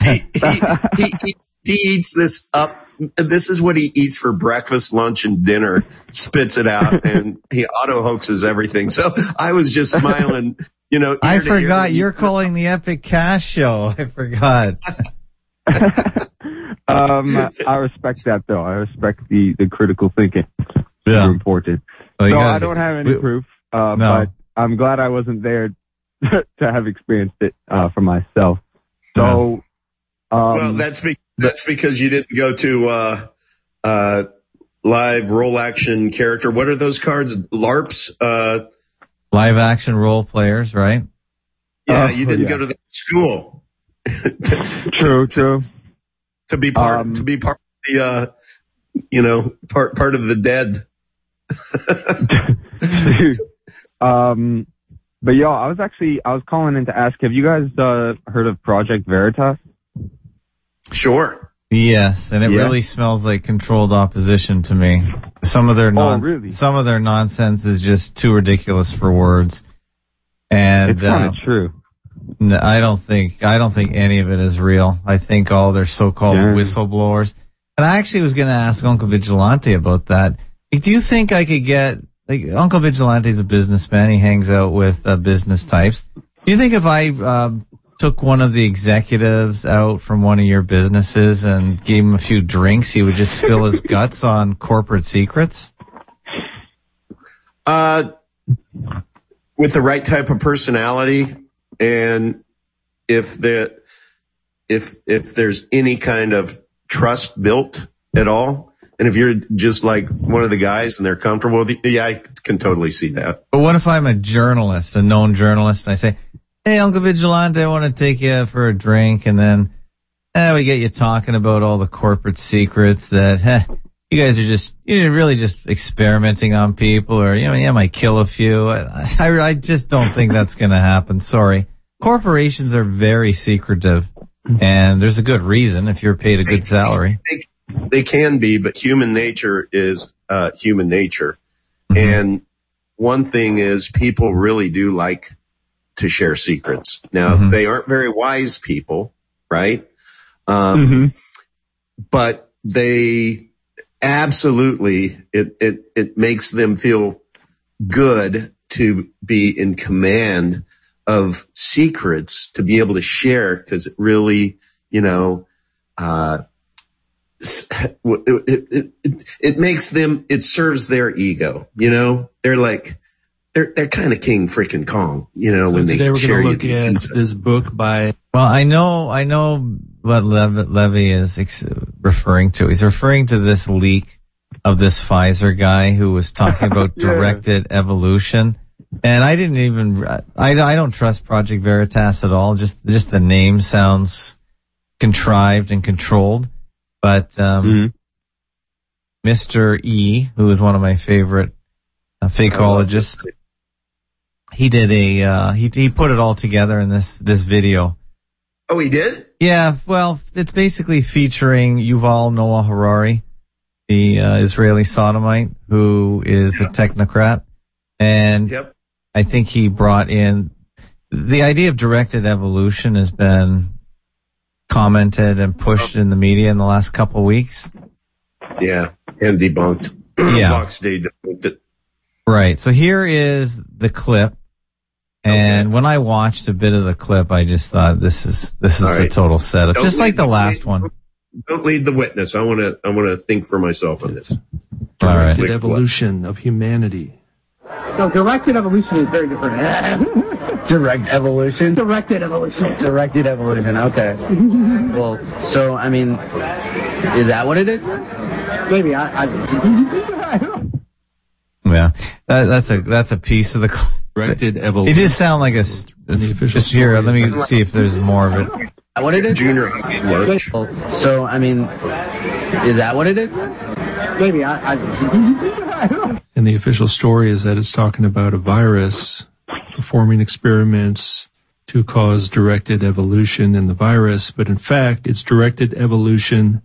yeah. he, he, he, eats, he eats this up. This is what he eats for breakfast, lunch, and dinner. Spits it out, and he auto hoaxes everything. So I was just smiling. You know, I ear to ear. forgot you're calling the Epic Cash Show. I forgot. um, I respect that though. I respect the the critical thinking. Yeah. Super important. Well, so gotta- I don't have any we- proof, uh, No. but I'm glad I wasn't there to have experienced it uh, for myself. So, um, well, that's be, that's because you didn't go to uh, uh, live roll action character. What are those cards? LARPs. Live action role players, right? yeah, Oh, you didn't yeah. go to the school true, true. to be part Um, to be part of the uh, you know part part of the dead. um, but yo, I was actually I was calling in to ask, have you guys uh, heard of Project Veritas? Sure. Yes, and it Yeah. really smells like controlled opposition to me. Some of their non- Oh, really? some of their nonsense is just too ridiculous for words. And It's kind uh, of true. n- I don't think I don't think any of it is real. I think all their so-called whistleblowers. And I actually was going to ask Uncle Vigilante about that. Like, do you think I could get like Uncle Vigilante's a businessman? He hangs out with uh, business types. Do you think if I um, took one of the executives out from one of your businesses and gave him a few drinks, he would just spill his guts on corporate secrets? Uh, with the right type of personality, and if the if if there's any kind of trust built at all, and if you're just like one of the guys and they're comfortable with you, yeah, I can totally see that. But what if I'm a journalist, a known journalist, and I say, "Hey, Uncle Vigilante, I want to take you for a drink," and then eh, we get you talking about all the corporate secrets that heh, you guys are just you're really just experimenting on people, or you know, yeah, might kill a few. I, I, I just don't think that's going to happen. Sorry, corporations are very secretive, and there's a good reason if you're paid a good salary. They, they can be, but human nature is uh, human nature, Mm-hmm. and one thing is people really do like to share secrets. Now Mhm. they aren't very wise people, right? Um, Mm-hmm. but they absolutely it it it makes them feel good to be in command of secrets to be able to share because it really you know uh it, it, it, it makes them it serves their ego you know they're like they're they're kind of king freaking kong you know So when today they we're share going to look these at insights. this book by Well, I know, I know what Lev- Levy is ex- referring to. He's referring to this leak of this Pfizer guy who was talking about Yeah. directed evolution. And I didn't even, I, I don't trust Project Veritas at all. Just, just the name sounds contrived and controlled. But, um, Mhm. Mr. E, who is one of my favorite a fakeologist. He did a uh, he he put it all together in this this video. Oh, he did? Yeah, well, it's basically featuring Yuval Noah Harari, the uh, Israeli sodomite who is a technocrat, and Yep. I think he brought in the idea of directed evolution has been commented and pushed in the media in the last couple of weeks. Yeah. And debunked. Yeah. Fox Day debunked it. Right. So here is the clip. And when I watched a bit of the clip, I just thought this is this is All the total setup, Don't just like the the- last one. Don't lead the witness. I want to. I want to think for myself on this. All right. Directed evolution of humanity. No, directed evolution is very different. Direct evolution. Directed evolution. Directed evolution. Okay. well, so I mean, is that what it is? Maybe I. I Yeah, that, that's a that's a piece of the. Clip. Directed It evolution. did sound like a. s- the official Just here, story let me is- see if there's more of it. that what it is? Junior high lunch. Well, so I mean, is that what it is? maybe I. I And the official story is that it's talking about a virus performing experiments to cause directed evolution in the virus, but in fact, it's directed evolution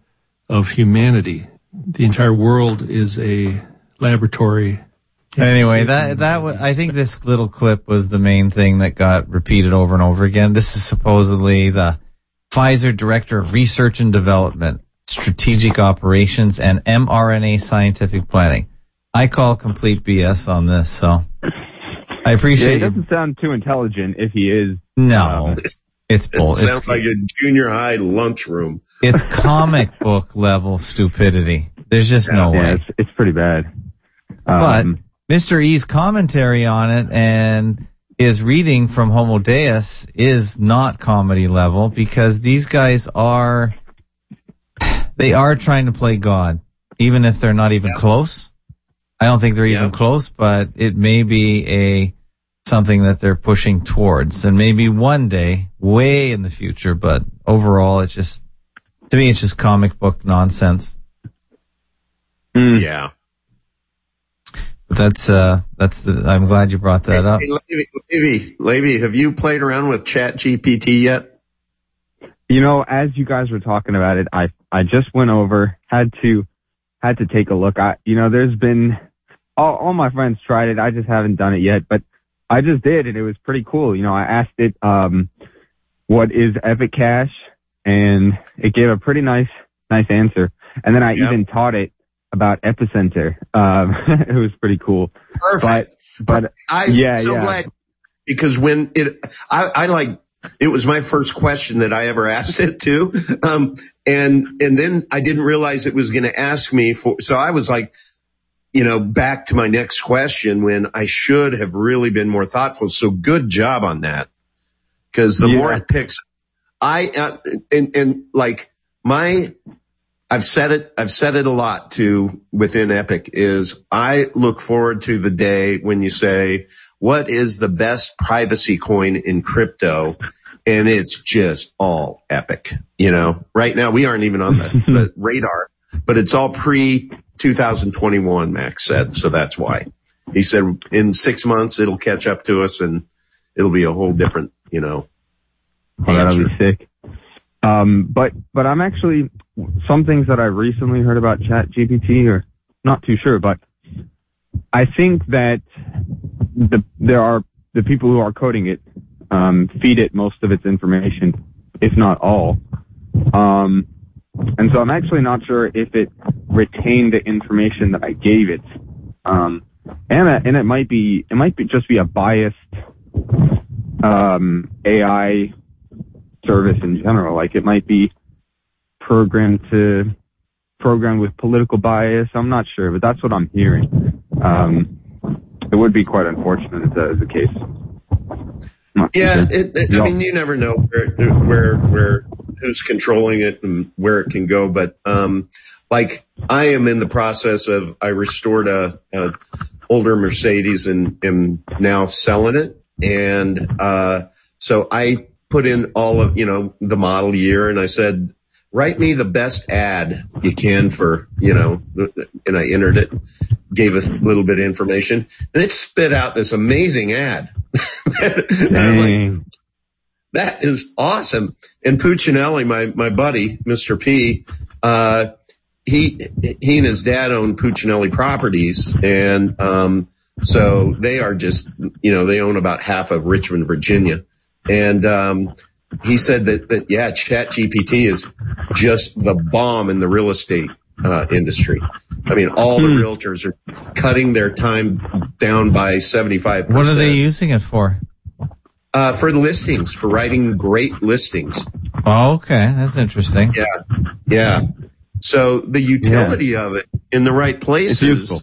of humanity. The entire world is a laboratory. Anyway, that that was, I think this little clip was the main thing that got repeated over and over again. This is supposedly the Pfizer Director of Research and Development, Strategic Operations, and mRNA Scientific Planning. I call complete BS on this, so I Yeah, he appreciate you. doesn't sound too intelligent if he is. No, it's bull. It sounds It's, like a junior high lunchroom. it's comic book level stupidity. There's just no yeah, way. it's, it's pretty bad. But Um, Mr. E's commentary on it and his reading from Homo Deus is not comedy level because these guys are, they are trying to play God, even if they're not even close. I don't think they're even close, but it may be a, something that they're pushing towards and maybe one day, way in the future, but overall it's just, to me it's just comic book nonsense. mm, Yeah. But that's, uh, that's the, I'm glad you brought that up. Hey, Levy, Levy, Levy, have you played around with Chat GPT yet? You know, as you guys were talking about it, I I just went over, had to had to take a look. I you know, there's been all, all my friends tried it. I just haven't done it yet, but I just did, and it was pretty cool. You know, I asked it, um, what is Epic Cash, and it gave a pretty nice nice answer. And then I Yep. even taught it about Epicenter. Um, it was pretty cool. Perfect. But but I'm yeah, so yeah. glad because when it, I, I like, it was my first question that I ever asked it to. Um, and, and then I didn't realize it was going to ask me for, so I was like, you know, back to my next question when I should have really been more thoughtful. So good job on that. Cause the Yeah. more it picks, I, uh, and, and like my, I've said it, I've said it a lot to within Epic is I look forward to the day when you say, what is the best privacy coin in crypto? And it's just all Epic. You know, right now we aren't even on the, the radar, but it's all pre 2021, Max said. So that's why he said in six months it'll catch up to us and it'll be a whole different, you know, Oh, that'll be sick. Um, but but I'm actually some things that I recently heard about Chat GPT not too sure, but I think that the there are the people who are coding it um, feed it most of its information, if not all. Um, and so I'm actually not sure if it retained the information that I gave it. Um, and and it might be it might be just be a biased um, AI service in general. Like it might be programmed to programmed with political bias. I'm not sure, but that's what I'm hearing. Um, it would be quite unfortunate if that is the case. Not Yeah, it, it, I mean, you never know where, where, where, who's controlling it and where it can go. But, um, like I am in the process of, I restored a, a older Mercedes and am now selling it. And, uh, so I put in all of, you know, the model year and I said, write me the best ad you can for, you know, and I entered it gave a little bit of information and it spit out this amazing ad. And I'm like, that is awesome. And Puccinelli, my, my buddy, Mr. P, uh, he, he and his dad own Puccinelli properties. And, um, so they are just, you know, they own about half of Richmond, Virginia. And, um, he said that, that, yeah, chat GPT is just the bomb in the real estate, uh, industry. I mean, all the realtors are cutting their time down by 75%. What are they using it for? Uh, for the listings, for writing great listings. Oh, okay. That's interesting. Yeah. Yeah. So the utility of it in the right places. useful.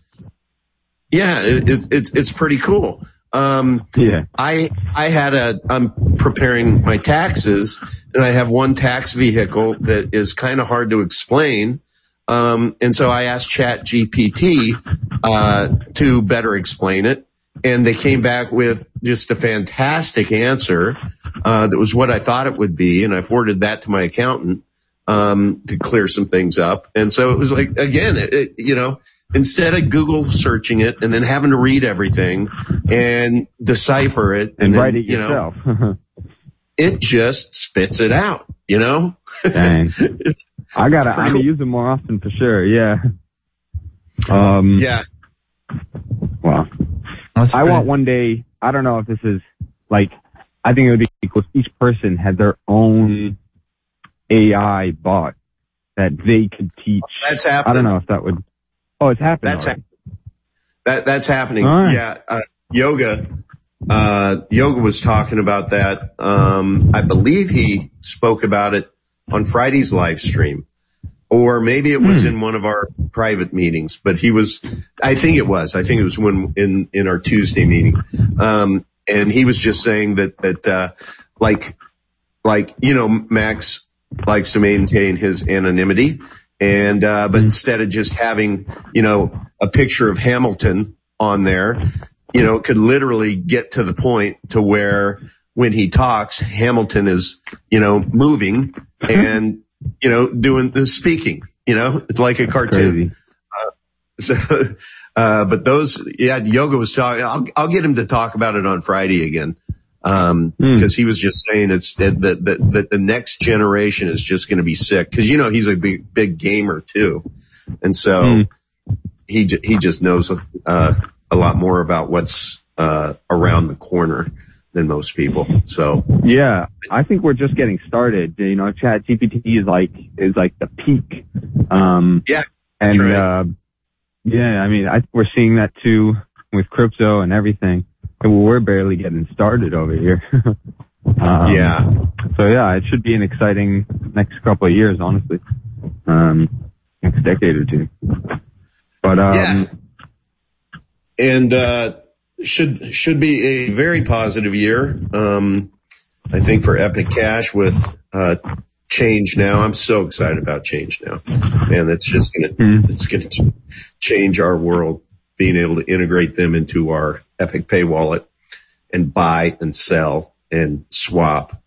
Yeah, it, it, it's it's pretty cool. Um, Yeah. I I had a I'm preparing my taxes and I have one tax vehicle that is kind of hard to explain. Um, and so I asked Chat GPT uh, to better explain it, and they came back with just a fantastic answer uh, that was what I thought it would be, and I forwarded that to my accountant um, to clear some things up. And so it was like again, it, it, you know, instead of Google searching it and then having to read everything and decipher it And, then, write it you know, yourself. it just spits it out. You know, Dang. I gotta, I'm cool. gonna use it more often for sure. Yeah. Um, yeah, well, That's I pretty- want one day, I don't know if this is like, I think it would be cool if each person had their own AI bot that they could teach. that's happening. I don't know if that would, oh, it's happening. That's already. That that's happening. Right. Yeah, uh, yoga. Uh, yoga was talking about that. Um, I believe he spoke about it on Friday's live stream, or maybe it was in one of our private meetings. But he was, I think it was. I think it was when in in our Tuesday meeting. Um, and he was just saying that that uh, like like you know Max likes to maintain his anonymity and uh but instead of just having you know a picture of Hamilton on there you know it could literally get to the point to where when he talks Hamilton is you know moving and you know doing the speaking you know it's like a cartoon Crazy. so, uh, but those, yeah, yoga was talking. I'll, I'll get him to talk about it on Friday again. Um, Hmm. cause he was just saying it's that, that, that, that the next generation is just going to be sick. Cause you know, he's a big, big gamer too. And so Hmm. he, he just knows, uh, a lot more about what's, uh, around the corner than most people. So Yeah, I think we're just getting started. You know, Chat GPT is like is like the peak. Um, Yeah, and right. uh, yeah, I mean, I, we're seeing that too with crypto and everything. We're barely getting started over here. um, yeah, So yeah, it should be an exciting next couple of years, honestly. Um, next decade or two. But um, Yeah. and uh, should should be a very positive year. Um, I think for Epic Cash with uh, Change now. I'm so excited about Change now, man. It's just gonna Mhm. it's gonna change our world. Being able to integrate them into our Epic Pay wallet and buy and sell and swap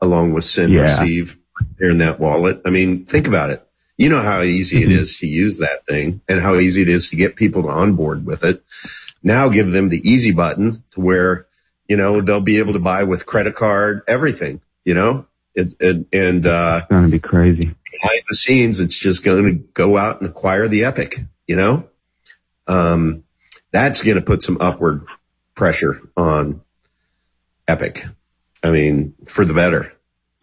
along with send Yeah. receive in that wallet. I mean, think about it. You know how easy it is to use that thing and how easy it is to get people to onboard with it. Now give them the easy button to where, you know, they'll be able to buy with credit card, everything, you know, it, it, and, uh, it's gonna be crazy. behind the scenes, it's just going to go out and acquire the Epic, you know? Um, that's going to put some upward pressure on Epic. I mean, for the better.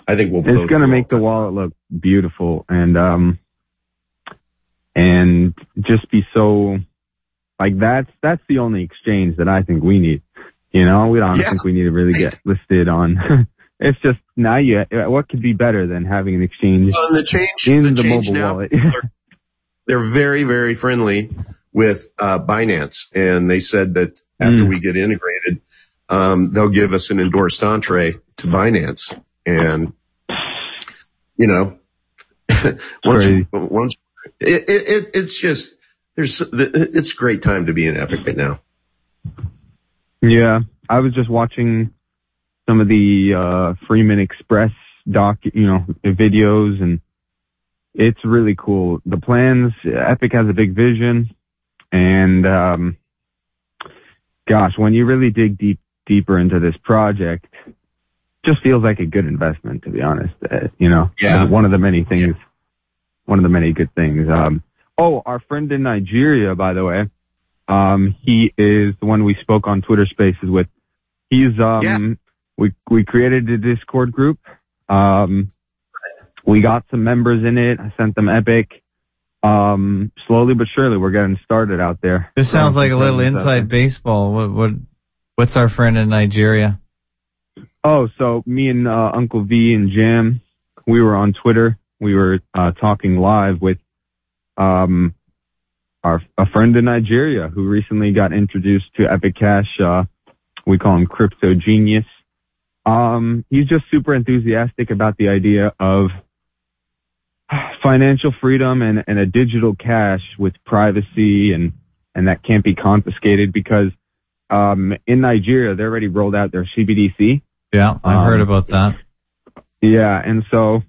I think we'll It's gonna make the wallet look beautiful and um and just be so like that's that's the only exchange that I think we need. You know, we don't Yeah. think we need to really get listed on. it's just now you. What could be better than having an exchange On the change, in the the, change mobile now, wallet? they're very, very friendly with uh, Binance, and they said that after Mm. we get integrated, um, they'll give us an endorsed entree to Binance, and you know, once once it, it, it it's just there's it's a great time to be in Epic right now. Yeah, I was just watching some of the uh, Freeman Express doc, you know, videos, and it's really cool. The plans, Epic has a big vision, And um, gosh, when you really dig deep deeper into this project, just feels like a good investment, to be honest. Uh, you know, Yeah. one of the many things, one of the many good things. Um, oh, our friend in Nigeria, by the way, um, he is the one we spoke on Twitter Spaces with. He's um, we we created a Discord group. Um, we got some members in it. I sent them Epic. Um, slowly but surely, we're getting started out there. This sounds like a little inside baseball. What, what, what's our friend in Nigeria? Oh, so me and uh, Uncle V and Jam, we were on Twitter. We were uh, talking live with um, our a friend in Nigeria who recently got introduced to Epic Cash. Uh, we call him Crypto Genius. Um, he's just super enthusiastic about the idea of financial freedom and, and a digital cash with privacy and, and that can't be confiscated because um, in Nigeria, they already rolled out their CBDC. Yeah, I've Um, heard about that. Yeah, and so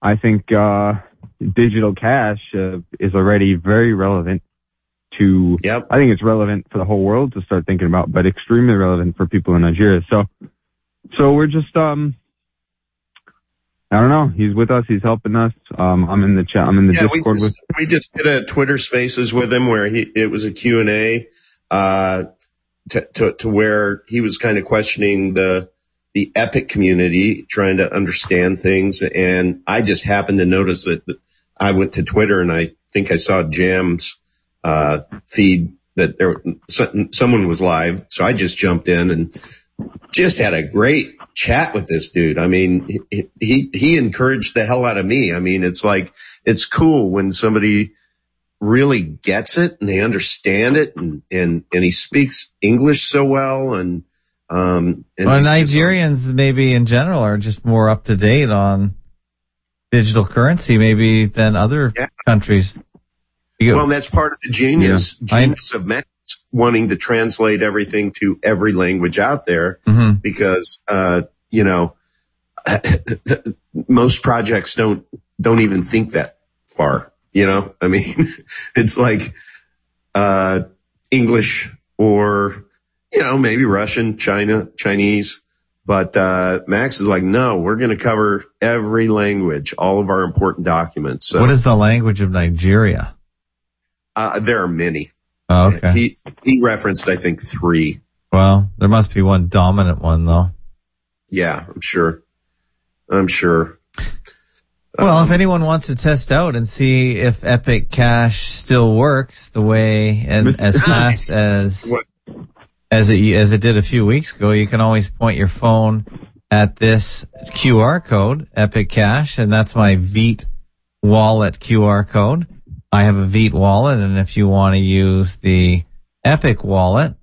I think uh, digital cash uh, is already very relevant to. Yep. I think it's relevant for the whole world to start thinking about, but extremely relevant for people in Nigeria. So, so we're just um. I don't know. He's with us. He's helping us. Um, I'm in the chat. I'm in the Yeah, we Discord just, with. we just did a Twitter Spaces with him where he it was a Q and A, uh, to, to to where he was kind of questioning the the Epic community, trying to understand things, and I just happened to notice that I went to Twitter and I think I saw Jam's uh, feed that there someone was live, so I just jumped in and just had a great chat with this dude. I mean, he, he, he encouraged the hell out of me. I mean, it's like, it's cool when somebody really gets it and they understand it and, and, and he speaks English so well and, um, and Well, Nigerians maybe in general are just more up to date on digital currency maybe than other countries. You- well, that's part of the genius, Yeah. I- genius of Max wanting to translate everything to every language out there Mhm. because, uh, you know, most projects don't, don't even think that far, you know? I mean, it's like, uh, English or, you know, maybe Russian, China, Chinese. But, uh, Max is like, no, we're going to cover every language, all of our important documents. So, what is the language of Nigeria? uh, there are many. Oh, okay. He, he referenced, I think, three. well, there must be one dominant one though. Yeah, I'm sure. I'm sure. Well, if um, anyone wants to test out and see if Epic Cash still works the way and as fast as What? as it as it did a few weeks ago, you can always point your phone at this QR code, Epic Cash, and that's my Vite wallet QR code. I have a Vite wallet, and if you want to use the Epic wallet,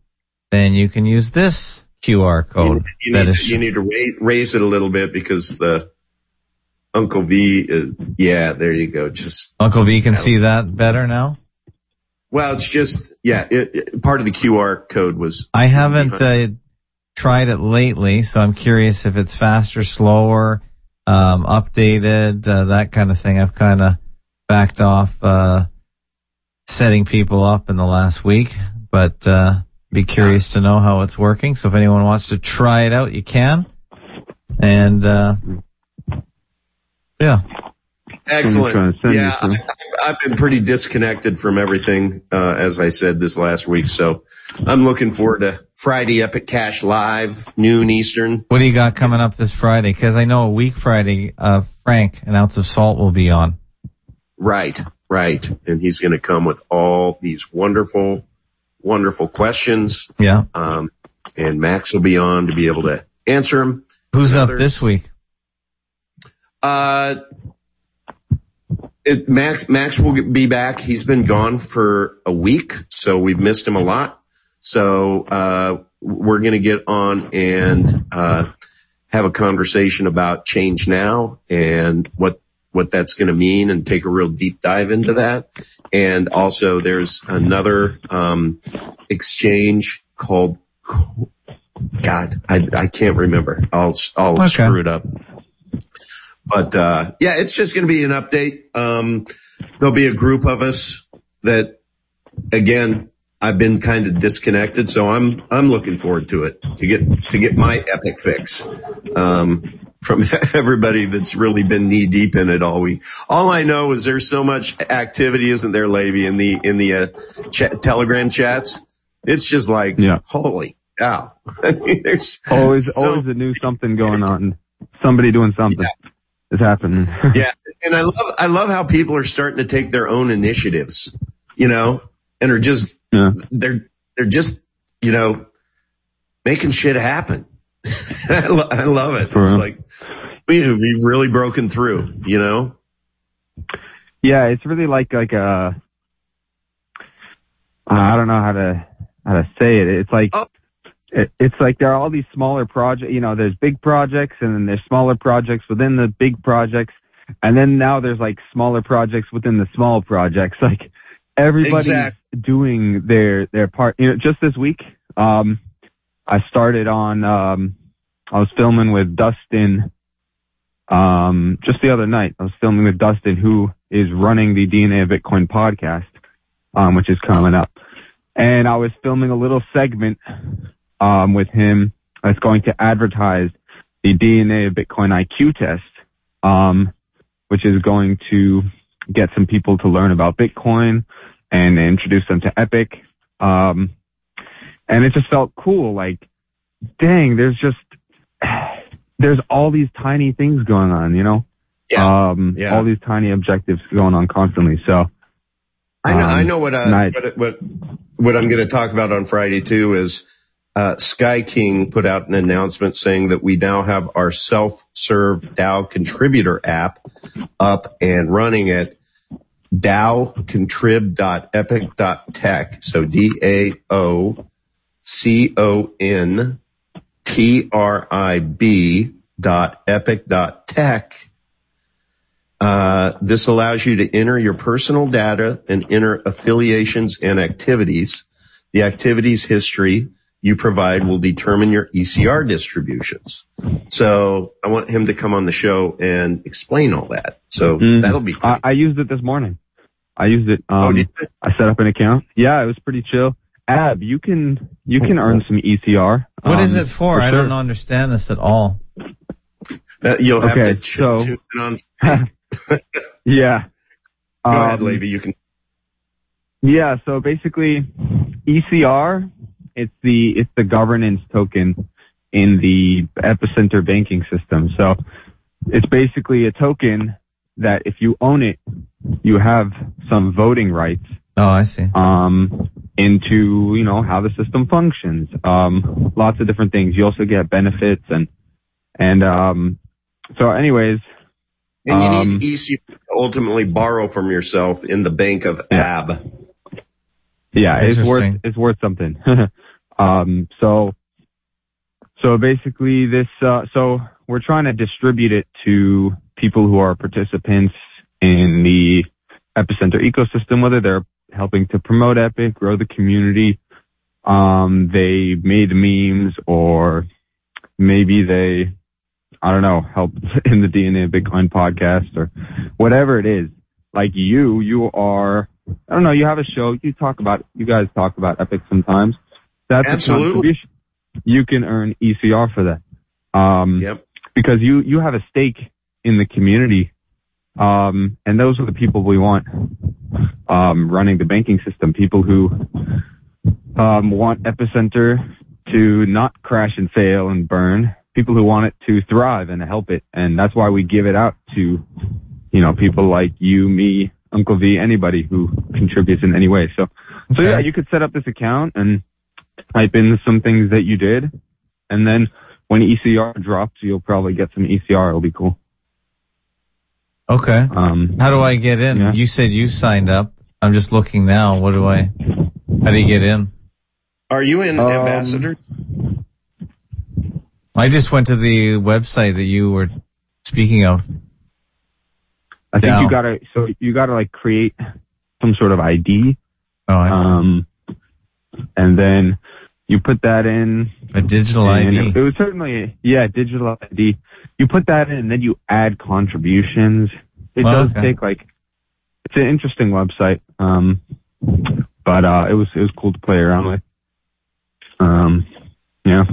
then you can use this QR code. You that need, is- you need to raise, raise it a little bit because the Uncle V, is, yeah, there you go. Just, Uncle V can see that better now. well, it's just, yeah, it, it- part of the QR code was, I haven't uh, tried it lately, so I'm curious if it's faster, slower, um, updated, uh, that kind of thing. I've kind of backed off uh, setting people up in the last week, but uh, be curious to know how it's working. So if anyone wants to try it out, you can. And uh, yeah, excellent. trying to send Yeah, I, I've been pretty disconnected from everything, uh, as I said this last week. So I'm looking forward to Friday Epic Cash Live, noon Eastern. what do you got coming up this Friday? Because I know a week Friday, uh, Frank, an ounce of salt will be on. Right, right. And he's going to come with all these wonderful, wonderful questions. Yeah. Um, and Max will be on to be able to answer them. Who's up this week? Uh, it, Max, Max will be back. He's been gone for a week, so we've missed him a lot. So, uh, we're going to get on and, uh, have a conversation about change now and what, what that's going to mean and take a real deep dive into that. And also there's another, um, exchange called, God, I, I can't remember. I'll, I'll Okay. screw it up. But, uh, yeah, it's just going to be an update. Um, there'll be a group of us that again, I've been kind of disconnected, so I'm I'm looking forward to it to get to get my epic fix um, from everybody that's really been knee deep in it all week. All I know is there's so much activity, isn't there, Levy, in the in the uh, Telegram chats? It's just like Yeah. holy cow! I mean, there's Always, so- always a new something going on. Somebody doing something is happening. yeah, and I love I love how people are starting to take their own initiatives, you know, and are just Yeah. they're they're just you know making shit happen. I, lo- I love it. For It's like we we've really broken through, you know. Yeah, it's really like like a. I don't know how to how to say it. It's like Oh. it, it's like there are all these smaller projects. You know, there's big projects and then there's smaller projects within the big projects, and then now there's like smaller projects within the small projects. Like everybody's Exact- doing their their part. You know, just this week, um, I started on. Um, I was filming with Dustin um, just the other night, I was filming with Dustin, who is running the DNA of Bitcoin podcast, um, which is coming up. And I was filming a little segment, um, with him that's going to advertise the DNA of Bitcoin IQ test, um, which is going to get some people to learn about Bitcoin and introduce them to Epic. Um, and it just felt cool. Like, dang, there's just, there's all these tiny things going on, you know? Yeah. Um, Yeah. all these tiny objectives going on constantly. So, I know, Um, I know what, uh, nice. what, what, what I'm going to talk about on Friday too is, uh, Sky King put out an announcement saying that we now have our self-serve DAO contributor app up and running at DAOcontrib.epic.tech. So D-A-O C-O-N T-R-I-B dot epic dot tech. Uh, this allows you to enter your personal data and enter affiliations and activities. The activities history you provide will determine your ECR distributions. So I want him to come on the show and explain all that. So Mhm. that'll be I, I used it this morning. I used it. Um, Oh, did you? I set up an account. Yeah, it was pretty chill. Ab, you can you can earn some ECR. What is um, it for? I sure. don't understand this at all. Uh, you'll have Okay, to ch- so- tune on. Yeah. Go ahead, Um, Levy. You can. Yeah, so basically ECR, it's the it's the governance token in the epicenter banking system. So it's basically a token that if you own it, you have some voting rights Oh, I see. um into, you know, how the system functions. Um lots of different things. You also get benefits and and um so anyways, And you um, need ECR to ultimately borrow from yourself in the bank of AB. Yeah, it's worth it's worth something. um, so so basically, this uh, so we're trying to distribute it to people who are participants in the epicenter ecosystem, whether they're helping to promote Epic, grow the community, um, they made memes, or maybe they I don't know helped in the DNA of Bitcoin podcast or whatever it is. Like you, you are I don't know. You have a show. You talk about. You guys talk about Epic sometimes. That's Absolutely. a contribution. You can earn ECR for that. Um, Yep. because you you have a stake in the community, and those are the people we want um, running the banking system. People who um, want Epicenter to not crash and fail and burn. People who want it to thrive and help it, and that's why we give it out to you know people like you, me, Uncle V, anybody who contributes in any way. So, so yeah, you could set up this account and type in some things that you did, and then when ECR drops, you'll probably get some ECR. It'll be cool. Okay. Um, How do I get in? Yeah. You said you signed up. I'm just looking now. What do I? How do you get in? Are you in Um, ambassador? I just went to the website that you were speaking of. I think No. you gotta, so you gotta like create some sort of ID, Oh, I see. um, and then you put that in. a digital ID. It, it was certainly, yeah, digital ID. You put that in, and then you add contributions. It Oh, does okay. take like, it's an interesting website. Um, but uh, it was it was cool to play around with. Um, yeah.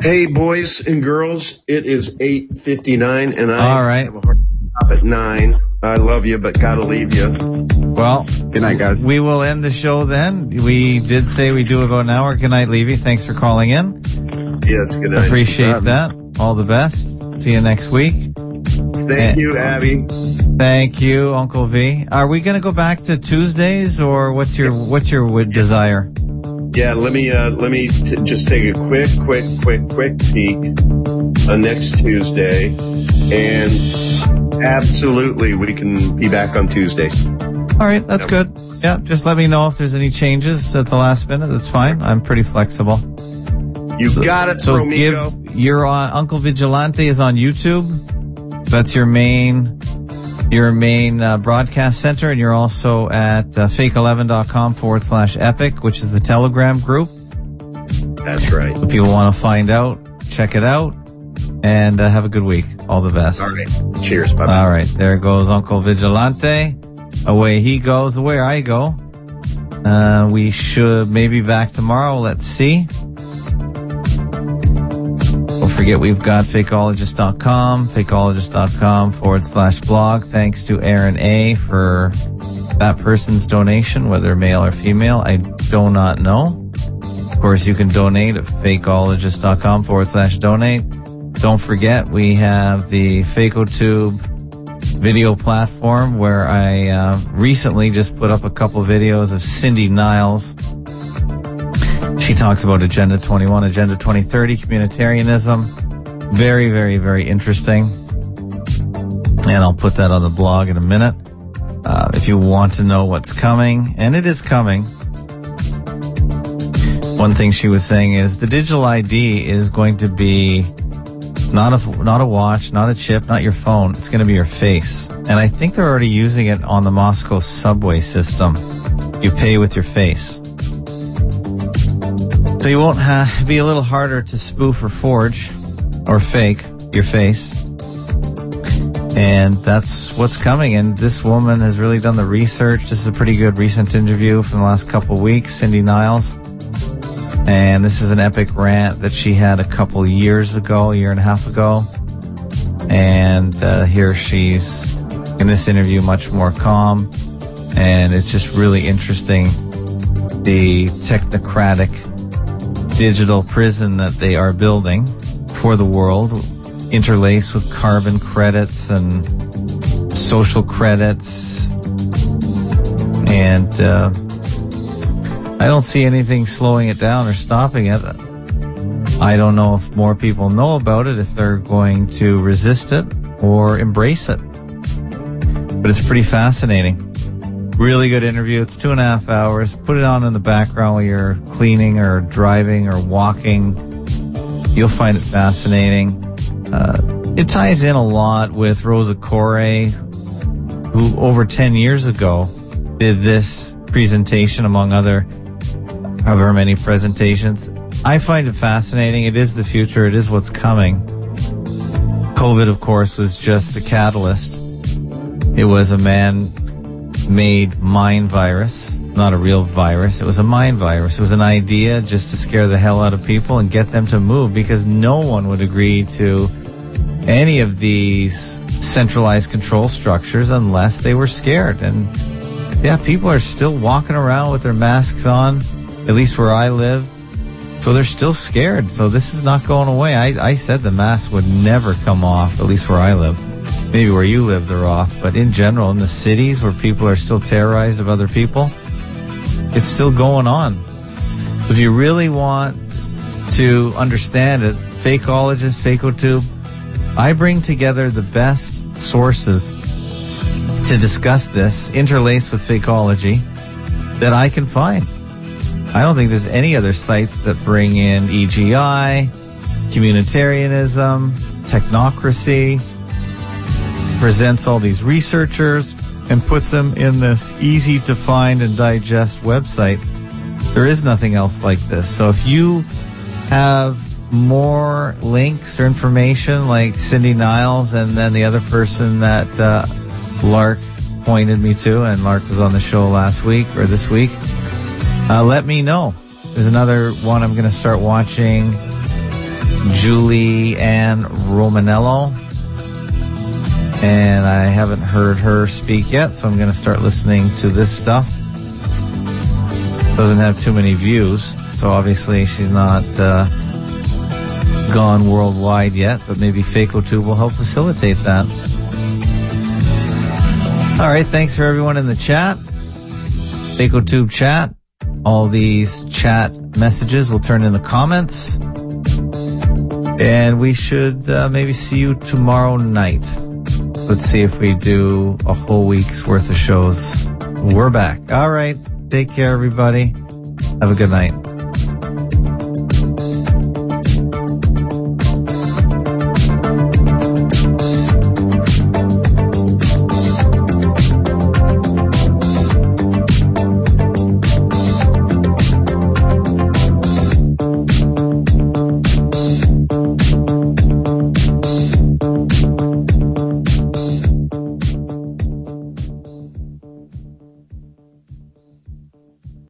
Hey, boys and girls, it is 8.59 and I All right. have a hard stop at 9. I love you, but gotta leave you. Well, Good night, guys. we will end the show then. We did say we do about an hour. Good night, Levy. Thanks for calling in. Yeah, it's good night. Appreciate that. All the best. See you next week. Thank you, Abby. Thank you, Uncle V. Are we going to go back to Tuesdays or what's your, what's your w- desire? Yeah, let me, uh, let me t- just take a quick, quick, quick, quick peek uh, next Tuesday. And absolutely, we can be back on Tuesdays. All right. That's good. Yeah. Just let me know if there's any changes at the last minute. That's fine. I'm pretty flexible. You got it, So Romigo. give your uh, Uncle Vigilante is on YouTube. That's your main your main uh, broadcast center, and you're also at uh, fake11.com forward slash epic, which is the Telegram group. That's right. If people want to find out, check it out, and uh, have a good week. All the best. All right. Cheers. Bye. All right, there goes Uncle Vigilante. Away he goes. Away I go. Uh, we should maybe back tomorrow. Let's see. Forget we've got fakeologist.com, fakeologist.com forward slash blog. Thanks to Aaron A for that person's donation, whether male or female. I do not know. Of course, you can donate at fakeologist.com forward slash donate. Don't forget we have the FakeoTube video platform where I uh, recently just put up a couple videos of Cindy Niles. She talks about Agenda 21, Agenda 2030, communitarianism. Very, very, very interesting. And I'll put that on the blog in a minute. Uh, if you want to know what's coming, and it is coming. One thing she was saying is the digital ID is going to be not a not a watch, not a chip, not your phone. It's going to be your face. And I think they're already using it on the Moscow subway system. You pay with your face. So you won't ha- be a little harder to spoof or forge or fake your face. And that's what's coming. And this woman has really done the research. This is a pretty good recent interview from the last couple weeks, Cindy Niles. And this is an epic rant that she had a couple years ago, a year and a half ago. And uh, here she's in this interview much more calm. And it's just really interesting the technocratic digital prison that they are building for the world, interlaced with carbon credits and social credits. And uh, I don't see anything slowing it down or stopping it. I don't know if more people know about it, if they're going to resist it or embrace it. But it's pretty fascinating. Really good interview. It's two and a half hours. Put it on in the background while you're cleaning or driving or walking. You'll find it fascinating. Uh, it ties in a lot with Rosa Koire, who over 10 years ago did this presentation among other however many presentations. I find it fascinating. It is the future. It is what's coming. COVID, of course, was just the catalyst. It was a man made mind virus, not a real virus. It was a mind virus. It was an idea just to scare the hell out of people and get them to move because no one would agree to any of these centralized control structures unless they were scared. And yeah, people are still walking around with their masks on, at least where I live. So they're still scared. So this is not going away. I, I said the mask would never come off, at least where I live. Maybe where you live, they're off. But in general, in the cities where people are still terrorized of other people, it's still going on. If you really want to understand it, Fakeologist, Fakeotube, I bring together the best sources to discuss this, interlaced with Fakeology, that I can find. I don't think there's any other sites that bring in EGI, communitarianism, technocracy, presents all these researchers and puts them in this easy to find and digest website. There is nothing else like this. So if you have more links or information like Cindy Niles and then the other person that uh, Lark pointed me to, and Lark was on the show last week or this week, Uh, let me know. There's another one I'm going to start watching. Julie Ann Romanello. And I haven't heard her speak yet, so I'm going to start listening to this stuff. Doesn't have too many views, so obviously she's not uh, gone worldwide yet, but maybe FakeoTube will help facilitate that. All right, thanks for everyone in the chat. FakeoTube chat. All these chat messages will turn into comments. And we should uh, maybe see you tomorrow night. Let's see if we do a whole week's worth of shows. We're back. All right. Take care, everybody. Have a good night.